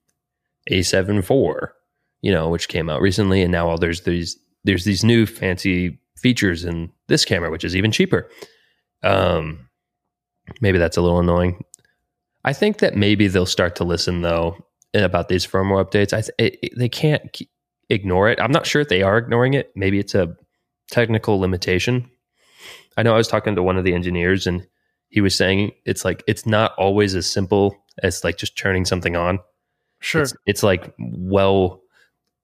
A7 IV, you know, which came out recently, and now all there's these there's these new fancy features in this camera, which is even cheaper. Um, maybe that's a little annoying. I think that maybe they'll start to listen though about these firmware updates. I th- it, it, they can't ignore it. I'm not sure if they are ignoring it. Maybe it's a technical limitation. I know I was talking to one of the engineers and he was saying it's like it's not always as simple as like just turning something on. Sure. It's, it's like well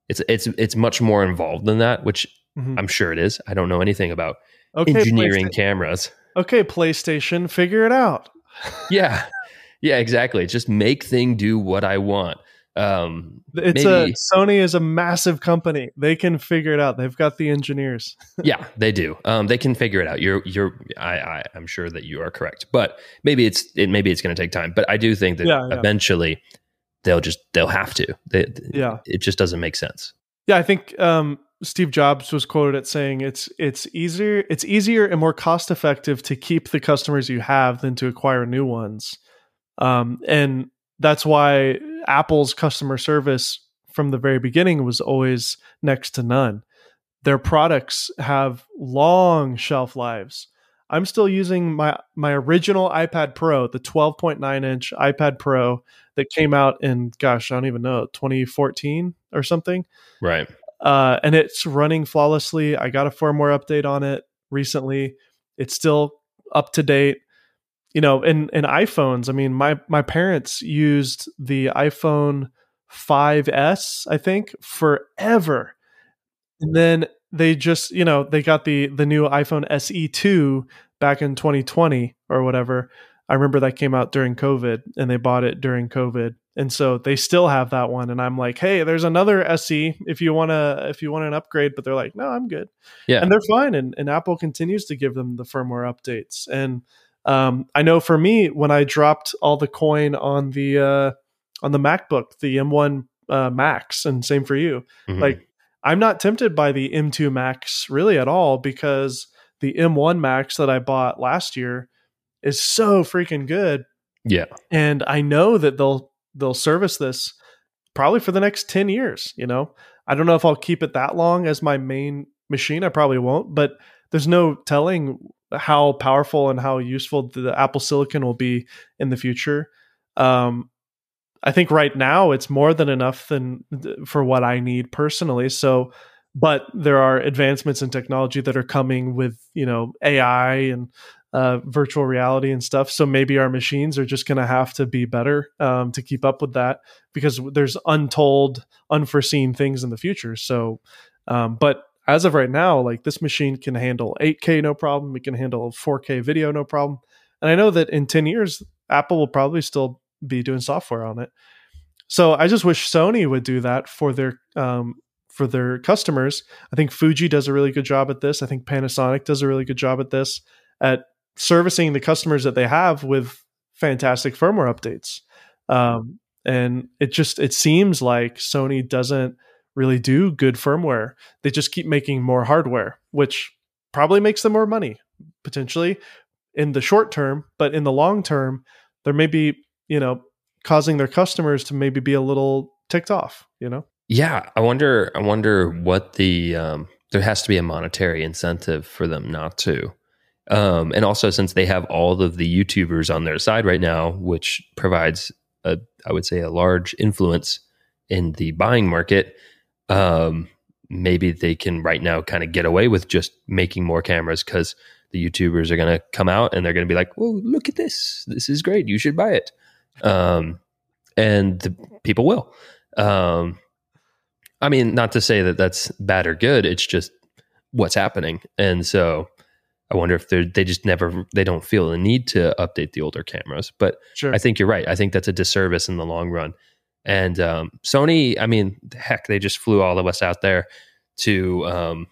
it's it's it's much more involved than that, which mm-hmm. I'm sure it is. I don't know anything about okay, engineering cameras. Okay, PlayStation, figure it out. [LAUGHS] yeah. Yeah, exactly. Just make thing do what I want. Um, it's maybe, a Sony is a massive company. They can figure it out. They've got the engineers. [LAUGHS] yeah, they do. Um, they can figure it out. You're, you're. I, I, am sure that you are correct. But maybe it's, it, maybe it's going to take time. But I do think that yeah, yeah. eventually they'll just, they'll have to. They, yeah, it just doesn't make sense. Yeah, I think um, Steve Jobs was quoted at saying it's it's easier it's easier and more cost effective to keep the customers you have than to acquire new ones. Um, and that's why Apple's customer service from the very beginning was always next to none. Their products have long shelf lives. I'm still using my my original iPad Pro, the 12.9 inch iPad Pro that came out in gosh, I don't even know, 2014 or something. Right. Uh, and it's running flawlessly. I got a firmware update on it recently. It's still up to date you know, in in iPhones, I mean, my my parents used the iPhone 5s, I think, forever. And then they just, you know, they got the the new iPhone SE2 back in 2020 or whatever. I remember that came out during COVID and they bought it during COVID. And so they still have that one and I'm like, "Hey, there's another SE if you want to if you want an upgrade." But they're like, "No, I'm good." Yeah. And they're fine and and Apple continues to give them the firmware updates. And um, I know for me, when I dropped all the coin on the uh, on the MacBook, the M1 uh, Max, and same for you, mm-hmm. like I'm not tempted by the M2 Max really at all because the M1 Max that I bought last year is so freaking good. Yeah, and I know that they'll they'll service this probably for the next 10 years you know i don't know if i'll keep it that long as my main machine i probably won't but there's no telling how powerful and how useful the Apple Silicon will be in the future. Um, I think right now it's more than enough than for what I need personally. So, but there are advancements in technology that are coming with you know AI and uh, virtual reality and stuff. So maybe our machines are just going to have to be better um, to keep up with that because there's untold, unforeseen things in the future. So, um, but as of right now, like this machine can handle 8K no problem. It can handle 4K video no problem. And I know that in 10 years, Apple will probably still be doing software on it. So I just wish Sony would do that for their um, for their customers. I think Fuji does a really good job at this. I think Panasonic does a really good job at this at servicing the customers that they have with fantastic firmware updates. Um, and it just it seems like Sony doesn't really do good firmware. They just keep making more hardware, which probably makes them more money potentially in the short term, but in the long term, they're maybe, you know, causing their customers to maybe be a little ticked off, you know? Yeah, I wonder I wonder what the um there has to be a monetary incentive for them not to. Um, and also since they have all of the YouTubers on their side right now, which provides a I would say a large influence in the buying market, um, maybe they can right now kind of get away with just making more cameras because the YouTubers are going to come out and they're going to be like, "Whoa, look at this! This is great. You should buy it." Um, and the people will. Um, I mean, not to say that that's bad or good. It's just what's happening, and so I wonder if they they just never they don't feel the need to update the older cameras. But sure. I think you're right. I think that's a disservice in the long run. And um, Sony, I mean, heck, they just flew all of us out there to um,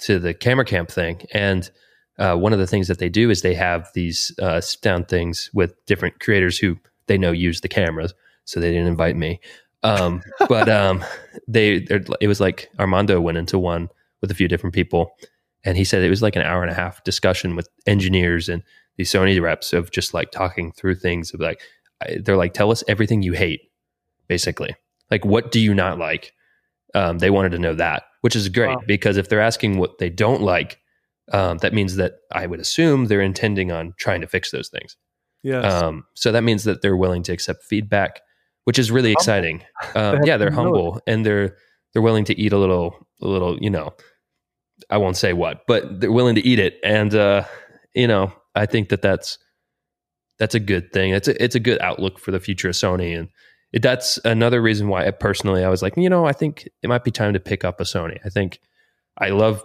to the camera camp thing. And uh, one of the things that they do is they have these uh, sit down things with different creators who they know use the cameras. So they didn't invite me. Um, [LAUGHS] but um, they it was like Armando went into one with a few different people, and he said it was like an hour and a half discussion with engineers and these Sony reps of just like talking through things of like they're like tell us everything you hate basically. Like what do you not like? Um, they wanted to know that which is great wow. because if they're asking what they don't like um, that means that i would assume they're intending on trying to fix those things. Yes. Um, so that means that they're willing to accept feedback which is really exciting. [LAUGHS] Um, yeah they're humble and they're they're willing to eat a little a little you know i won't say what but they're willing to eat it. And uh, you know I think that that's that's a good thing. It's a, it's a good outlook for the future of Sony, and it, that's another reason why I personally I was like, you know, I think it might be time to pick up a Sony. I think I love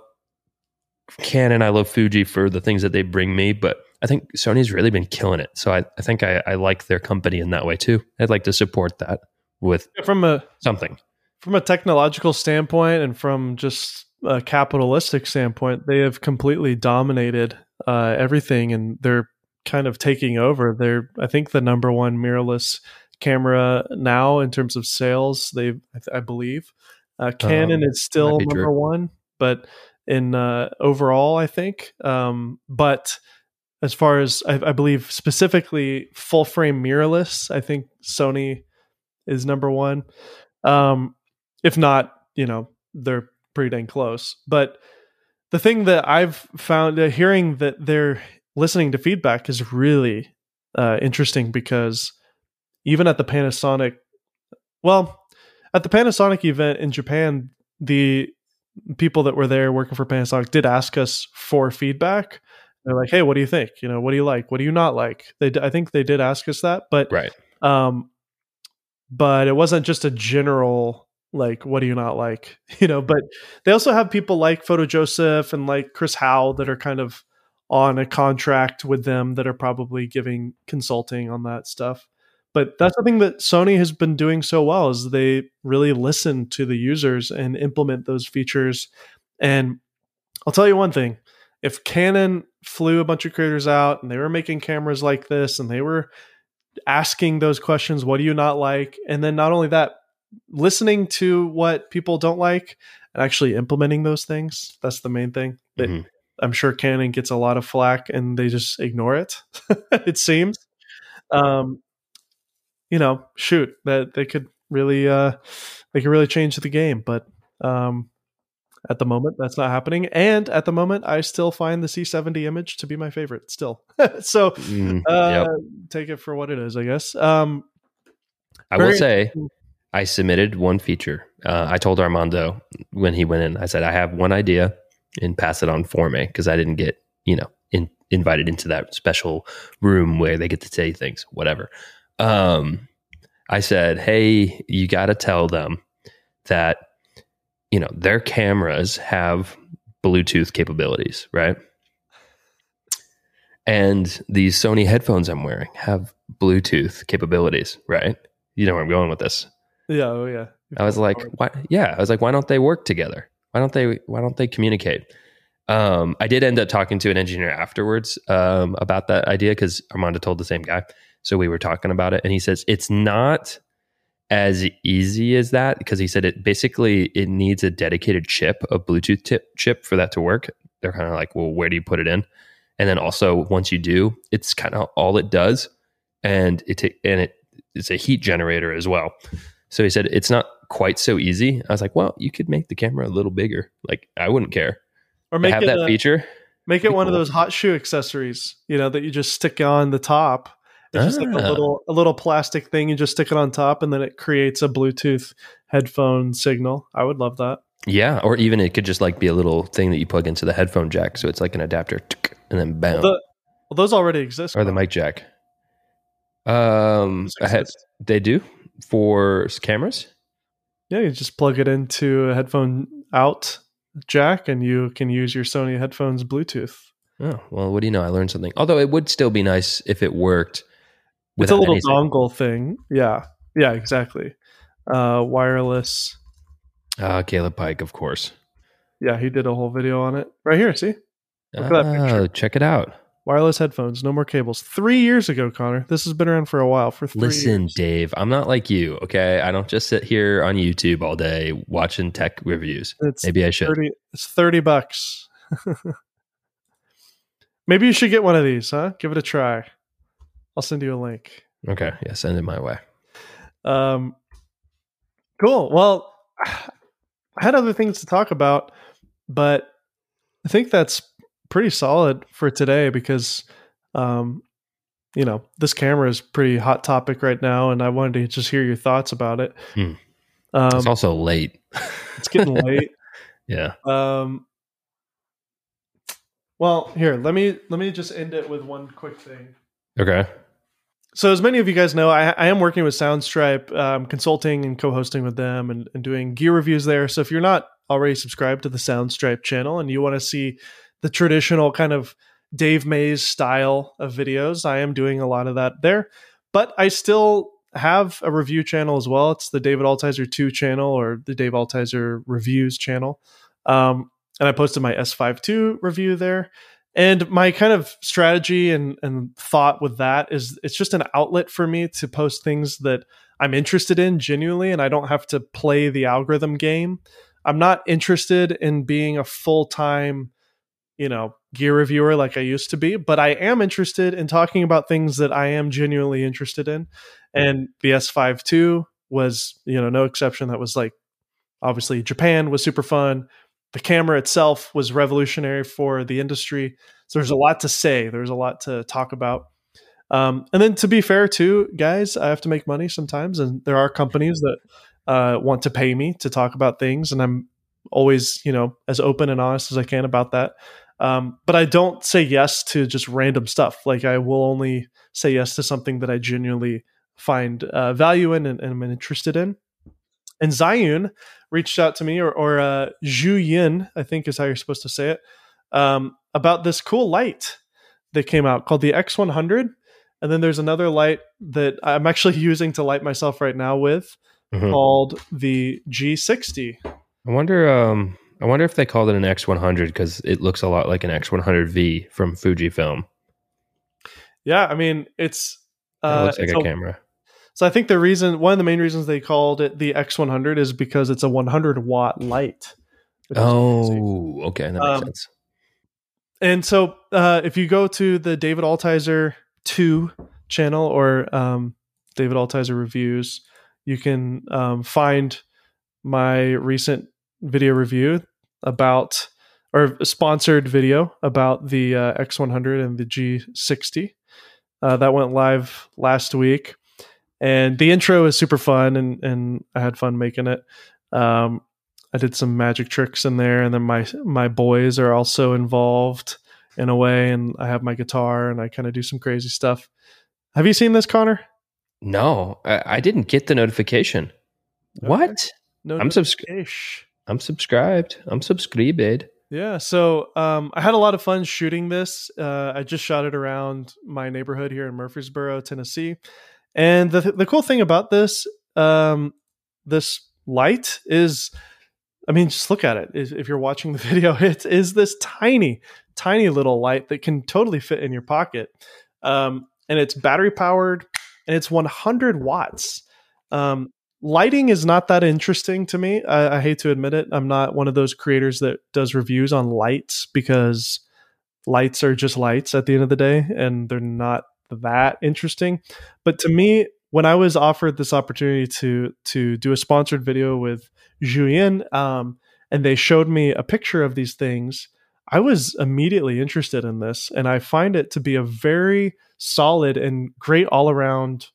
Canon, I love Fuji for the things that they bring me, but I think Sony's really been killing it. So I, I think I, I like their company in that way too. I'd like to support that with from a something from a technological standpoint and from just a capitalistic standpoint, they have completely dominated uh, everything, and they're kind of taking over. They're, I think, the number one mirrorless camera now in terms of sales. They, I, I believe, uh, Canon um, is still number true. one, but in uh, overall, I think. Um, but as far as I, I, believe specifically full frame mirrorless, I think Sony is number one. Um, if not, you know, they're pretty dang close. But the thing that I've found uh, hearing that they're listening to feedback is really uh, interesting because even at the Panasonic, well, at the Panasonic event in Japan, the people that were there working for Panasonic did ask us for feedback. They're like, "Hey, what do you think? You know, what do you like? What do you not like?" They, I think they did ask us that, but right. Um, but it wasn't just a general like what do you not like [LAUGHS] you know but they also have people like photo joseph and like Chris Hau that are kind of on a contract with them that are probably giving consulting on that stuff but that's something that sony has been doing so well is they really listen to the users and implement those features and i'll tell you one thing if canon flew a bunch of creators out and they were making cameras like this and they were asking those questions what do you not like and then not only that listening to what people don't like and actually implementing those things. That's the main thing. That mm-hmm. I'm sure Canon gets a lot of flack and they just ignore it. [LAUGHS] it seems. Um, you know, shoot, that they could really uh they could really change the game, but um at the moment that's not happening and at the moment i still find the c70 image to be my favorite still [LAUGHS] so mm, uh, yep. take it for what it is i guess um i will say I submitted one feature. Uh, I told Armando when he went in, I said, I have one idea and pass it on for me because I didn't get, you know, in, invited into that special room where they get to say things, whatever. Um, I said, hey, you got to tell them that, you know, their cameras have Bluetooth capabilities, right? And these Sony headphones I'm wearing have Bluetooth capabilities, right? You know where I'm going with this. Yeah, oh yeah. I was like, why? Yeah, I was like, why don't they work together? Why don't they? Why don't they communicate? Um, I did end up talking to an engineer afterwards um, about that idea because Armando told the same guy. So we were talking about it, and he says it's not as easy as that because he said it basically it needs a dedicated chip, a Bluetooth tip, chip for that to work. They're kind of like, well, where do you put it in? And then also once you do, it's kind of all it does, and it and it it's a heat generator as well. So he said, it's not quite so easy. I was like, well, you could make the camera a little bigger. Like, I wouldn't care. Or make have it that a, feature. Make it one cool. of those hot shoe accessories, you know, that you just stick on the top. It's ah. just like a ah. little a little plastic thing. You just stick it on top, and then it creates a Bluetooth headphone signal. I would love that. Yeah, or even it could just like be a little thing that you plug into the headphone jack, so it's like an adapter, and then bam. Well, the, well those already exist. Or the mic jack. Um, had, they do for cameras? Yeah, you just plug it into a headphone out jack and you can use your Sony headphones Bluetooth. Oh, well, what do you know? I learned something. Although it would still be nice if it worked. It's a little anything. dongle thing. Yeah. Yeah, exactly. Uh, wireless. Uh, Caleb Pike, of course. Yeah, he did a whole video on it. Right here, see? Look oh, at that picture. Check it out wireless headphones, no more cables. Three years ago, Connor. This has been around for a while. For three listen, years. Dave, I'm not like you. Okay, I don't just sit here on YouTube all day watching tech reviews. It's Maybe I should. 30, it's thirty bucks. [LAUGHS] Maybe you should get one of these, huh? Give it a try. I'll send you a link. Okay, yeah, send it my way. Um, cool. Well, I had other things to talk about, but I think that's pretty solid for today because, um, you know, this camera is pretty hot topic right now, and I wanted to just hear your thoughts about it. Hmm. Um, It's also late. it's getting [LAUGHS] late. yeah. Um, well, here let me let me just end it with one quick thing. Okay. So, as many of you guys know, I, I am working with Soundstripe, um, consulting and co-hosting with them, and, and doing gear reviews there. So, if you're not already subscribed to the Soundstripe channel and you want to see the traditional kind of Dave Mays style of videos, I am doing a lot of that there. But I still have a review channel as well. It's the David Altizer 2 channel or the Dave Altizer Reviews channel. Um, and I posted my S5 Two review there. And my kind of strategy and, and thought with that is it's just an outlet for me to post things that I'm interested in genuinely, and I don't have to play the algorithm game. I'm not interested in being a full time, you know, gear reviewer like I used to be, but I am interested in talking about things that I am genuinely interested in. And the S5 II was, you know, no exception. That was like obviously Japan was super fun the camera itself was revolutionary for the industry. So there's a lot to say. There's a lot to talk about. Um, and then to be fair, too, guys, I have to make money sometimes, and there are companies that uh, want to pay me to talk about things, and I'm always, you know, as open and honest as I can about that. Um, but I don't say yes to just random stuff. Like I will only say yes to something that I genuinely find uh, value in and, and am interested in. And Zhiyun reached out to me, or, or uh, Zhu Yin, I think is how you're supposed to say it, um, about this cool light that came out called the X100. And then there's another light that I'm actually [LAUGHS] using to light myself right now with Mhm. called the G60. I wonder. Um, I wonder if they called it an X100 because it looks a lot like an X100V from Fujifilm. Yeah, I mean, it's. It Uh, looks like it's a a- camera. So I think the reason, one of the main reasons they called it the X100 is because it's a 100 watt light. crazy. Oh, okay, that makes Um, sense. and so uh, if you go to the David Altizer 2 channel or um, David Altizer reviews, you can um, find my recent video review about or sponsored video about the uh, X100 and the G60. Uh, that went live last week. And the intro is super fun and, and I had fun making it. Um, I did some magic tricks in there, and then my my boys are also involved in a way, and I have my guitar and I kind of do some crazy stuff. Have you seen this, Connor? No, I, I didn't get the notification. What? No, I'm subscribed. I'm subscribed. I'm subscribed. Yeah, so um, I had a lot of fun shooting this. Uh, I just shot it around my neighborhood here in Murfreesboro, Tennessee. And the the cool thing about this um, this light is, I mean, just look at it. If you're watching the [LAUGHS] video, it is this tiny, tiny little light that can totally fit in your pocket, um, and it's battery powered, and it's 100 watts. Um, lighting is not that interesting to me. I, I hate to admit it. I'm not one of those creators that does reviews on lights because lights are just lights at the end of the day and they're not that interesting. But to me, when I was offered this opportunity to to do a sponsored video with Zhiyun, um, and they showed me a picture of these things, I was immediately interested in this, and I find it to be a very solid and great all around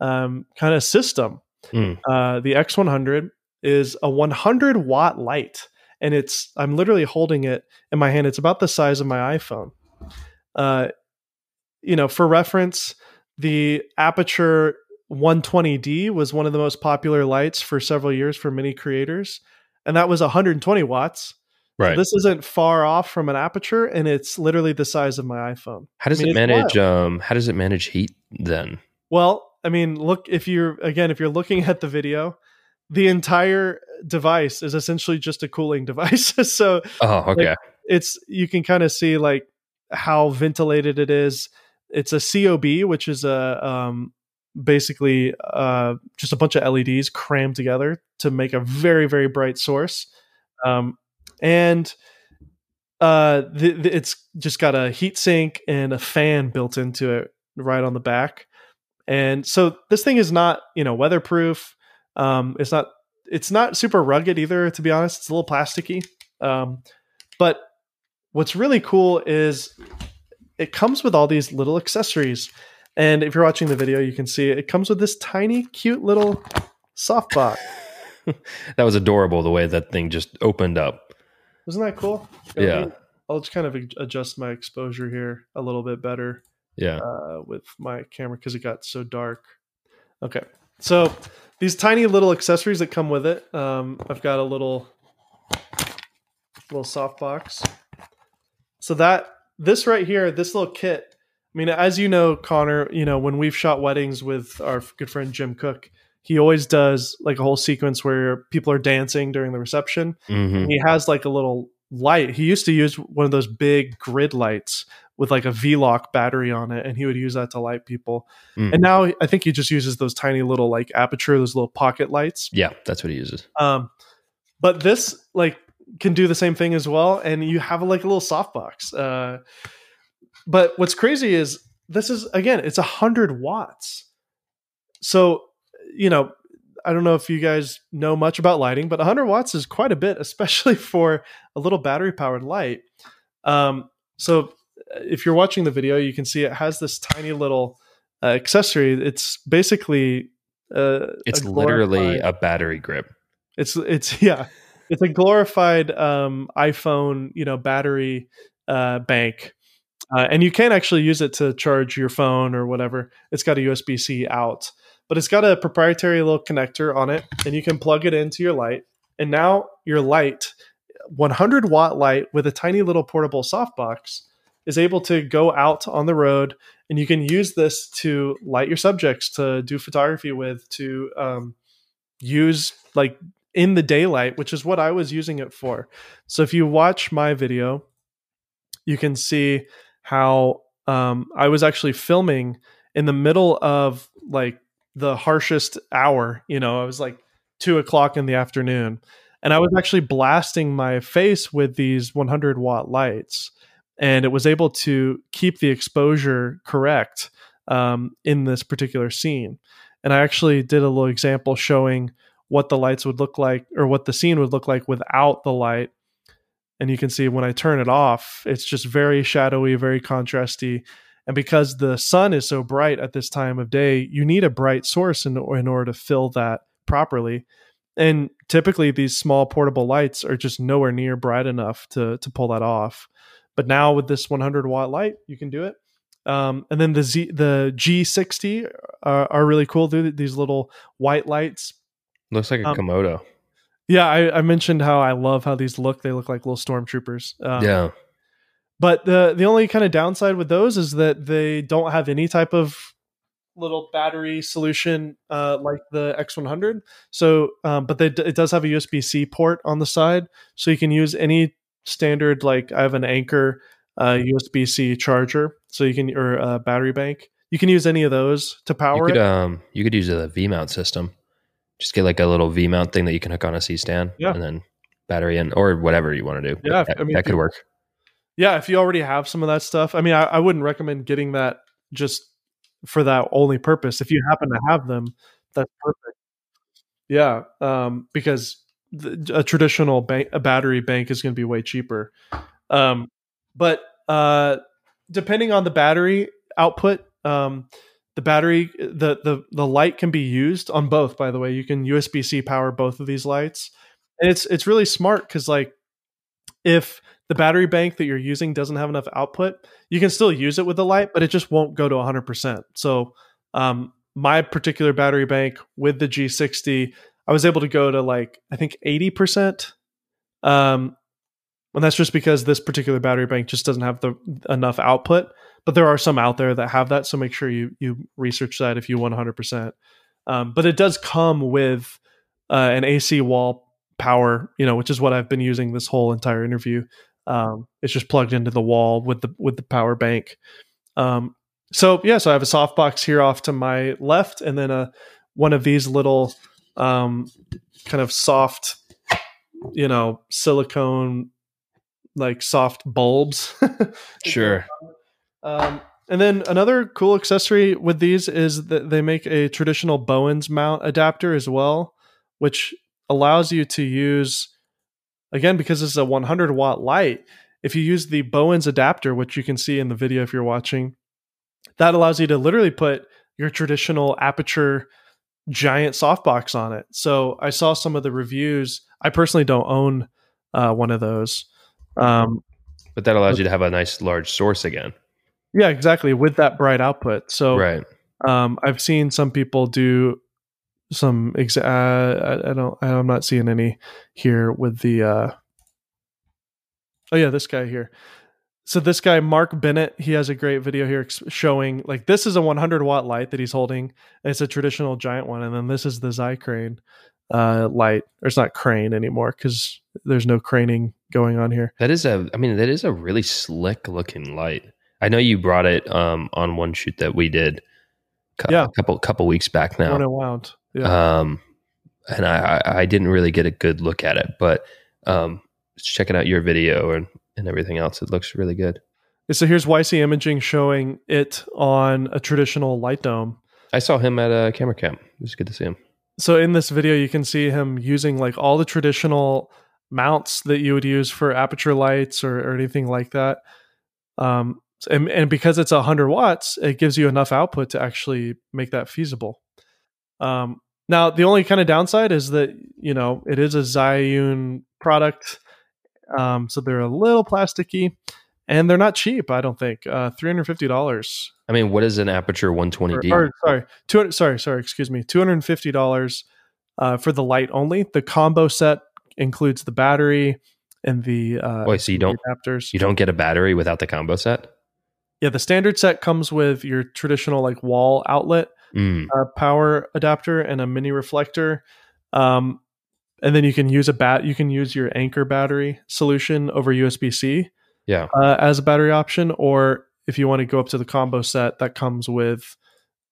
um, kind of system. Mm. Uh, the X100 is a 100 watt light, and it's I'm literally holding it in my hand. It's about the size of my iPhone. Uh, you know, for reference, the Aputure 120D was one of the most popular lights for several years for many creators, and that was 120 watts. So Right. this isn't far off from an Aputure, and it's literally the size of my iPhone. how does I mean, it manage? Um, how does it manage heat then? Well, I mean, look if you're again if you're looking at the video, the entire device is essentially just a cooling [LAUGHS] device. so Oh, okay. it's you can kind of see like how ventilated it is. It's a COB, which is a um, basically uh, just a bunch of LEDs crammed together to make a very very bright source. Um, and uh, the, the, it's just got a heat sink and a fan built into it right on the back. And so this thing is not, you know, weatherproof. Um, it's not it's not super rugged either, to be honest. It's a little plasticky. Um, but what's really cool is it comes with all these little accessories. And if you're watching the video, you can see it, comes with this tiny, cute little softbox. [LAUGHS] that was adorable the way that thing just opened up. Wasn't that cool? Yeah. I'll just kind of adjust my exposure here a little bit better. Yeah. Uh, with my camera because it got so dark. Okay. So these tiny little accessories that come with it. Um, I've got a little little soft box. So that this right here, this little kit. I mean, as you know, Connor, you know when we've shot weddings with our good friend Jim Cook, he always does like a whole sequence where people are dancing during the reception. Mm-hmm. He has like a little light. He used to use one of those big grid lights with like a V-lock battery on it, and he would use that to light people. Mm. And now I think he just uses those tiny little like Aputure, those little pocket lights. Yeah, that's what he uses. Um, but this like can do the same thing as well, and you have like a little softbox. Uh, but what's crazy is this is again, it's a hundred watts. So you know, I don't know if you guys know much about lighting, but 100 watts is quite a bit, [LAUGHS] especially for a little battery powered light. Um, so if you're watching the video, you can see it has this tiny little uh, accessory. It's basically uh, it's literally a battery grip. It's it's [LAUGHS] yeah, it's a glorified um, iPhone, you know, battery uh, bank. Uh, and you can actually use it to charge your phone or whatever. It's got a USB C out, but it's got a proprietary little connector on it, and you can plug it into your light. And now your light, 100 watt light with a tiny little portable softbox, is able to go out on the road, and you can use this to light your subjects, to do photography with, to um, use like in the daylight, which is what I was using it for. So if you watch my video, you can see how um, I was actually filming in the middle of like the harshest hour. You know, I was like two o'clock in the afternoon, and I was actually blasting my face with these 100 watt lights, and it was able to keep the exposure correct um, in this particular scene. And I actually did a little example showing what the lights would look like or what the scene would look like without the light and you can see when I turn it off, it's just very shadowy, very contrasty. And because the sun is so bright at this time of day, you need a bright source in, in order to fill that properly. And typically, these small portable lights are just nowhere near bright enough to to pull that off. But now with this 100 watt light, you can do it. Um, and then the Z, the G60 are, are really cool. They're these little white lights. Looks like a Um, Komodo. Yeah, I, I mentioned how I love how these look. They look like little stormtroopers. Um, yeah. But the the only kind of downside with those is that they don't have any type of little battery solution uh, like the X100. So, um, but they, it does have a USB C port on the side, so you can use any standard. Like I have an Anker uh, USB C charger, so you can or a battery bank. You can use any of those to You power could it. um you could use a V mount system. Just get like a little V mount thing that you can hook on a C stand. Yeah. And then battery in or whatever you want to do. Yeah, That, I mean, that could work. yeah, if you already have some of that stuff, I mean, I, I wouldn't recommend getting that just for that only purpose. If you happen to have them, that's perfect. Yeah, um, because the, a traditional bank, a battery bank is going to be way cheaper. Um, but uh, depending on the battery output, um, the battery, the the the light can be used on both. By the way, you can USB C power both of these lights, and it's it's really smart because like if the battery bank that you're using doesn't have enough output, you can still use it with the light, but it just won't go to 100%. So, um, my particular battery bank with the G60, I was able to go to like, I think 80%. Um, and that's just because this particular battery bank just doesn't have the enough output. But there are some out there that have that, so make sure you you research that if you want 100%. Um, but it does come with uh, an AC wall power, you know, which is what I've been using this whole entire interview. Um, it's just plugged into the wall with the with the power bank. Um, so yeah, so I have a softbox here off to my left, and then a one of these little um, kind of soft, you know, silicone like soft bulbs. [LAUGHS] Sure. Um, and then another cool accessory with these is that they make a traditional Bowens mount adapter as well, which allows you to use, again, because this is a 100 watt light, if you use the Bowens adapter, which you can see in the video if you're watching, that allows you to literally put your traditional Aputure giant softbox on it. So I saw some of the reviews. I personally don't own uh, one of those. Um, But that allows you to have a nice large source again. Yeah, exactly. With that bright output. So Right. um, I've seen some people do some. Exa- uh, I, I don't. I'm not seeing any here with the. Uh, oh yeah, this guy here. So this guy Mark Bennett, he has a great video here showing like this is a 100 watt light that he's holding. It's a traditional giant one, and then this is the Zycrane uh, light. Or it's not crane anymore because there's no craning going on here. That is a I mean, that is a really slick looking light. I know you brought it um on one shoot that we did Yeah. a couple couple weeks back now. One it wound. Yeah. Um, and I, I I didn't really get a good look at it, but um, checking out your video and, and everything else, it looks really good. So here's YC Imaging showing it on a traditional light dome. I saw him at a camera camp. It was good to see him. So in this video, you can see him using like all the traditional mounts that you would use for Aputure lights or, or anything like that. Um, and, and because it's 100 watts, it gives you enough output to actually make that feasible. Um, now, the only kind of downside is that, you know, it is a Zhiyun product. Um, so they're a little plasticky and they're not cheap, I don't think. Uh, $350. I mean, what is an Aputure 120D? or, sorry, 200 sorry, sorry, excuse me. $250 uh, for the light only. The combo set includes the battery and the uh Wait, so you don't adapters. you don't get a battery without the combo set? Yeah, the standard set comes with your traditional like wall outlet Mm, uh, power adapter and a mini reflector. Um, and then you can use a bat. You can use your Anker battery solution over USB C yeah. uh, as a battery option, or if you want to go up to the combo set, that comes with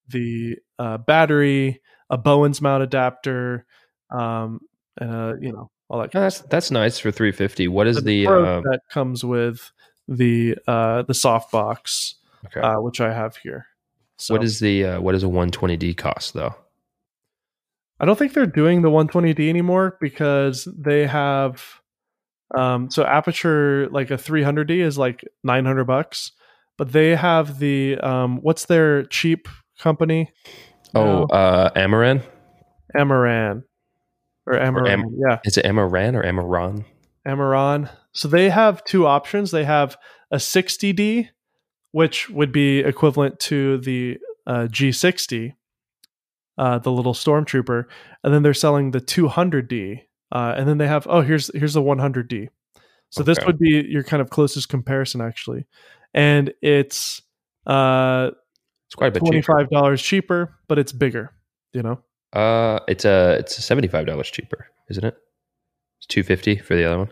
the uh, battery, a Bowens mount adapter, um, and uh, you know all that. Oh, that's that's nice for 350. What is And the uh, that comes with the uh, the soft box, okay. uh, which I have here. So what is the uh, what does a 120D cost though? I don't think they're doing the 120D anymore because they have um so Aputure like a 300D is like 900 bucks, but they have the um what's their cheap company? Oh, uh, Amaran. Amaran or Amaran. Am- yeah, Is it Amaran or Amaran? Amaran. So they have two options. They have a 60D which would be equivalent to the uh, G60 uh, the little stormtrooper, and then they're selling the 200D, uh, and then they have oh here's here's the 100D. So this would be your kind of closest comparison actually, and it's uh It's quite a bit twenty cheaper. dollars cheaper, but it's bigger. You know, Uh, it's a it's seventy five dollars cheaper, isn't it? It's two fifty for the other one.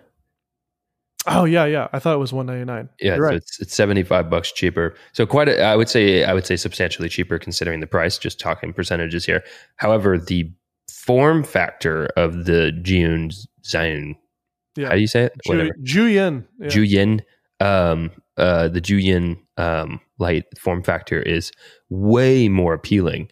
Oh yeah yeah, I thought it was one ninety nine. Yeah, so right. it's it's seventy five bucks cheaper. So quite a, I would say I would say substantially cheaper considering the price. Just talking percentages here. However, the form factor of the June Zion, Yeah. how do you say it? Whatever. Ju- Juyin. Yeah. Juyin, um, uh, the Juyin um, light form factor is way more appealing,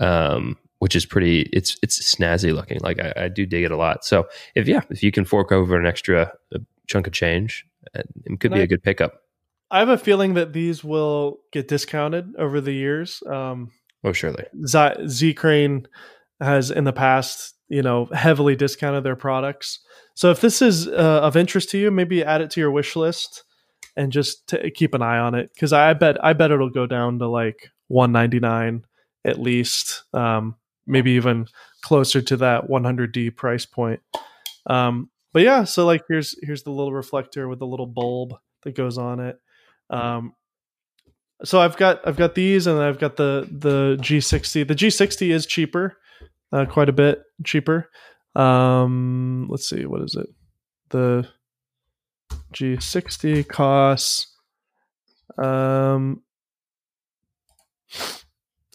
um, which is pretty. It's it's snazzy looking. Like I, I do dig it a lot. So if yeah, if you can fork over an extra uh, chunk of change, it could be Right. a good pickup. I have a feeling that these will get discounted over the years. Um, Oh, surely. Z, Z Crane has in the past, you know, heavily discounted their products. So if this is uh, of interest to you, maybe add it to your wish list and just t- keep an eye on it because I bet I bet it'll go down to like one ninety nine at least, um, maybe even closer to that one hundred D price point. Um, but yeah, so like here's here's the little reflector with the little bulb that goes on it. Um, so I've got I've got these and I've got the the G60. The G60 is cheaper, uh, quite a bit cheaper. Um, let's see, what is it? The G60 costs. Um,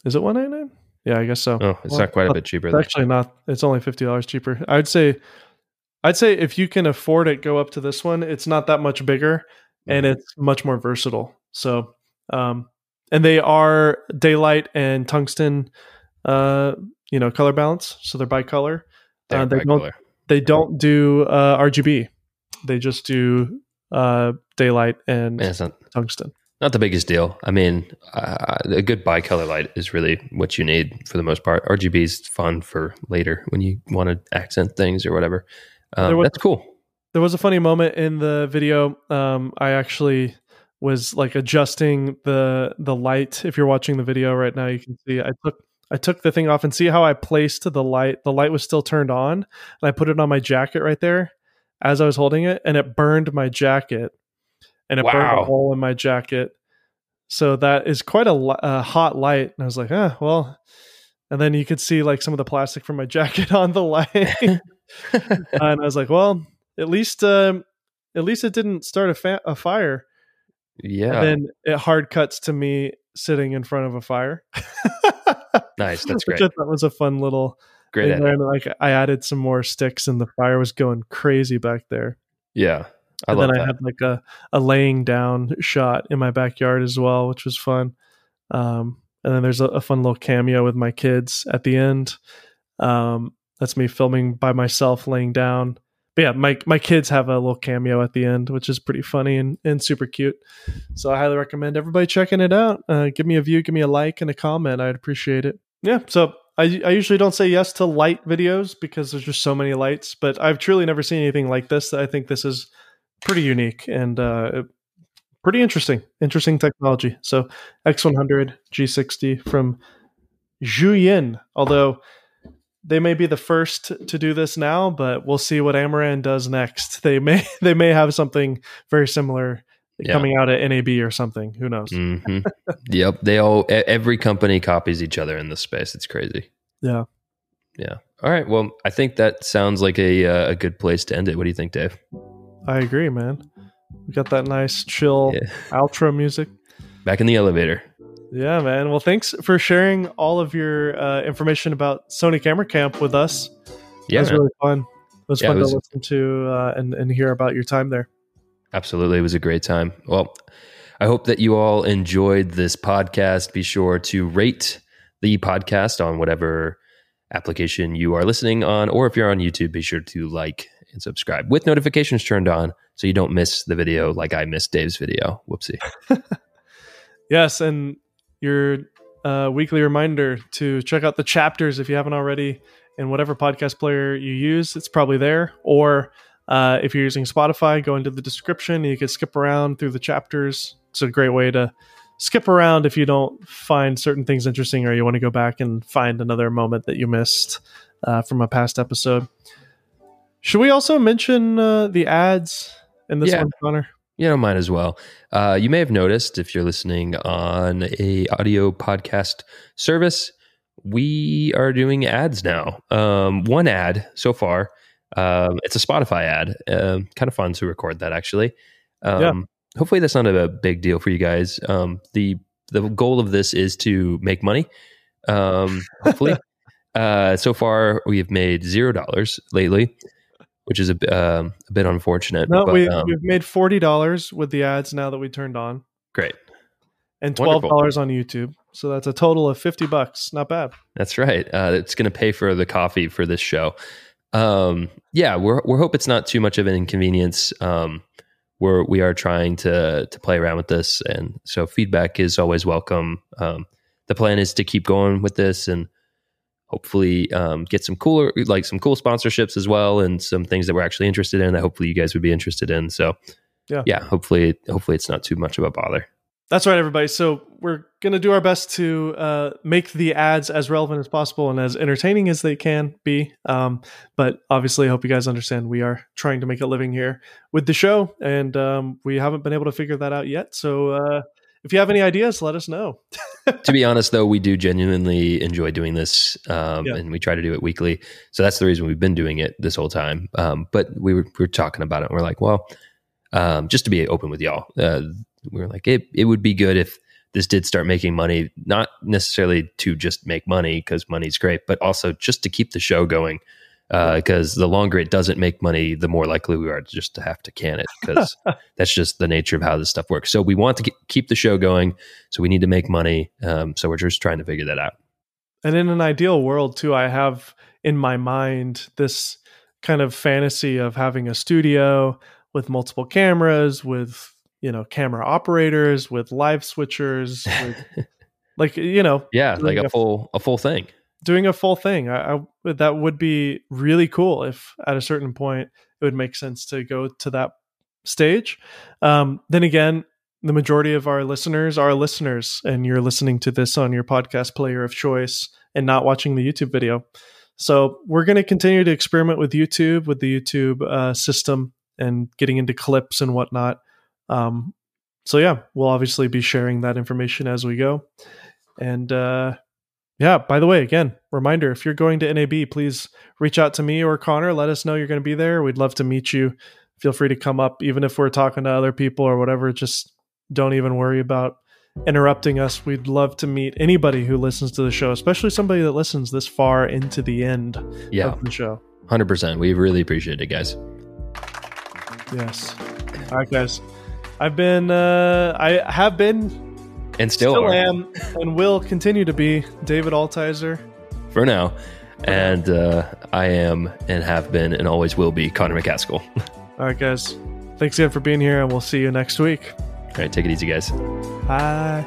is it one ninety nine? Yeah, I guess so. Oh, it's Well, not quite a bit cheaper. It's actually not. It's only fifty dollars cheaper. I'd say. I'd say if you can afford it, go up to this one. It's not that much bigger and Mhm. it's much more versatile. So, um, and they are daylight and tungsten, uh, you know, color balance. So they're bicolor. They're Uh, they don't they don't do uh, RGB. They just do uh, daylight and not tungsten. not the biggest deal. I mean, uh, a good bicolor light is really what you need for the most part. RGB is fun for later when you want to accent things or whatever. Um, was- that's cool. There was a funny moment in the video. Um, I actually was like adjusting the the light. If you're watching the video right now, you can see I took I took the thing off and see how I placed the light. The light was still turned on, and I put it on my jacket right there as I was holding it, and it burned my jacket, and it burned a hole in my jacket. So that is quite a, a hot light, and I was like, ah, well. And then you could see like some of the plastic from my [LAUGHS] jacket on the light, [LAUGHS] and I was like, well, at least um, at least it didn't start a, fa- a fire. yeah, And then it hard cuts to me sitting in front of a fire. [LAUGHS] nice. That's Which great. I thought was a fun little Great. thing there. Like I added some more sticks and the fire was going crazy back there. Yeah, I and then that. I had like a, a laying down shot in my backyard as well, which was fun. Um, and then there's a, a fun little cameo with my kids at the end. Um, that's me filming by myself laying down. But yeah, my my kids have a little cameo at the end, which is pretty funny and, and super cute. So I highly recommend everybody checking it out. Uh, give me a view, give me a like and a comment. I'd appreciate it. Yeah. So I I usually don't say yes to light videos because there's just so many lights, but I've truly never seen anything like this. I think this is pretty unique and uh, pretty interesting. Interesting technology. So X100 G60 from Zhuyin, although they may be the first to do this now, but we'll see what Amaran does next. They may [LAUGHS] they may have something very similar Yeah. coming out at NAB or something. Who knows? hmm [LAUGHS] yep. They all. Every company copies each other in this space. It's crazy. Yeah. Yeah. All right. Well, I think that sounds like a uh, a good place to end it. What do you think, Dave? I agree, man. We got that nice chill Yeah. outro music. Back in the elevator. Yeah, man. Well, thanks for sharing all of your uh, information about Sony Camera Camp with us. Yeah. it was man. really fun. It was Yeah, fun it was- to listen to uh, and and hear about your time there. Absolutely. It was a great time. Well, I hope that you all enjoyed this podcast. Be sure to rate the podcast on whatever application you are listening on, or if you're on YouTube, be sure to like and subscribe with notifications turned on so you don't miss the video like I missed Dave's video. Whoopsie. [LAUGHS] Yes, and your uh, weekly reminder to check out the chapters if you haven't already in whatever podcast player you use. It's probably there. Or uh, if you're using Spotify, go into the description. You can skip around through the chapters. It's a great way to skip around if you don't find certain things interesting or you want to go back and find another moment that you missed uh, from a past episode. Should we also mention uh, the ads in this Yeah. one, Connor? You don't mind as well. Uh, you may have noticed if you're listening on a audio podcast service, we are doing ads now. Um, one ad so far. Um, it's a Spotify ad. Um, kind of fun to record that actually. Um, Yeah. Hopefully that's not a big deal for you guys. Um, the the goal of this is to make money. Um, hopefully. [LAUGHS] uh, so far we have made zero dollars lately, which is a, um, a bit unfortunate. No, but, we, um, we've made $40 with the ads now that we turned on. great. and twelve dollars on YouTube. So that's a total of fifty bucks. Not bad. That's right. Uh, it's going to pay for the coffee for this show. Um, yeah, we're we hope it's not too much of an inconvenience. Um, we're we are trying to to play around with this, and so feedback is always welcome. Um, the plan is to keep going with this, and hopefully um, get some cooler like some cool sponsorships as well, and some things that we're actually interested in that hopefully you guys would be interested in. So Yeah. yeah. Hopefully, hopefully it's not too much of a bother. That's right, everybody. So we're gonna do our best to uh, make the ads as relevant as possible and as entertaining as they can be. Um, but obviously, I hope you guys understand we are trying to make a living here with the show, and um, we haven't been able to figure that out yet. So uh, if you have any ideas, let us know. to be [LAUGHS] honest, though, we do genuinely enjoy doing this, um, Yeah. and we try to do it weekly. So that's the reason we've been doing it this whole time. Um, but we were, we were talking about it, and we're like, well, um, just to be open with y'all, uh, we were like, it, it would be good if this did start making money, not necessarily to just make money because money's great, but also just to keep the show going. Because the longer it doesn't make money, the more likely we are just to have to can it because [LAUGHS] that's just the nature of how this stuff works. So we want to get, keep the show going, so we need to make money. Um, so we're just trying to figure that out. And in an ideal world, too, I have in my mind this kind of fantasy of having a studio with multiple cameras, with you know camera operators, with live switchers, with, [LAUGHS] like you know, yeah, like a, a full a full thing doing a full thing. I, I, that would be really cool if at a certain point it would make sense to go to that stage. Um, then again, the majority of our listeners are listeners, and you're listening to this on your podcast player of choice and not watching the YouTube video. So we're going to continue to experiment with YouTube, with the YouTube uh, system, and getting into clips and whatnot. Um, so yeah, we'll obviously be sharing that information as we go. And uh, yeah, by the way, again, reminder if you're going to NAB, please reach out to me or Connor. Let us know you're going to be there. We'd love to meet you. Feel free to come up, even if we're talking to other people or whatever. Just don't even worry about interrupting us. We'd love to meet anybody who listens to the show, especially somebody that listens this far into the end yeah. of the show. 100%. We really appreciate it, guys. Yes. All right, guys. I've been, uh, I have been and still, still am and will continue to be David Altizer for now. And uh, I am and have been and always will be Connor McCaskill. [LAUGHS] All right, guys. Thanks again for being here, and we'll see you next week. All right, take it easy, guys. Bye.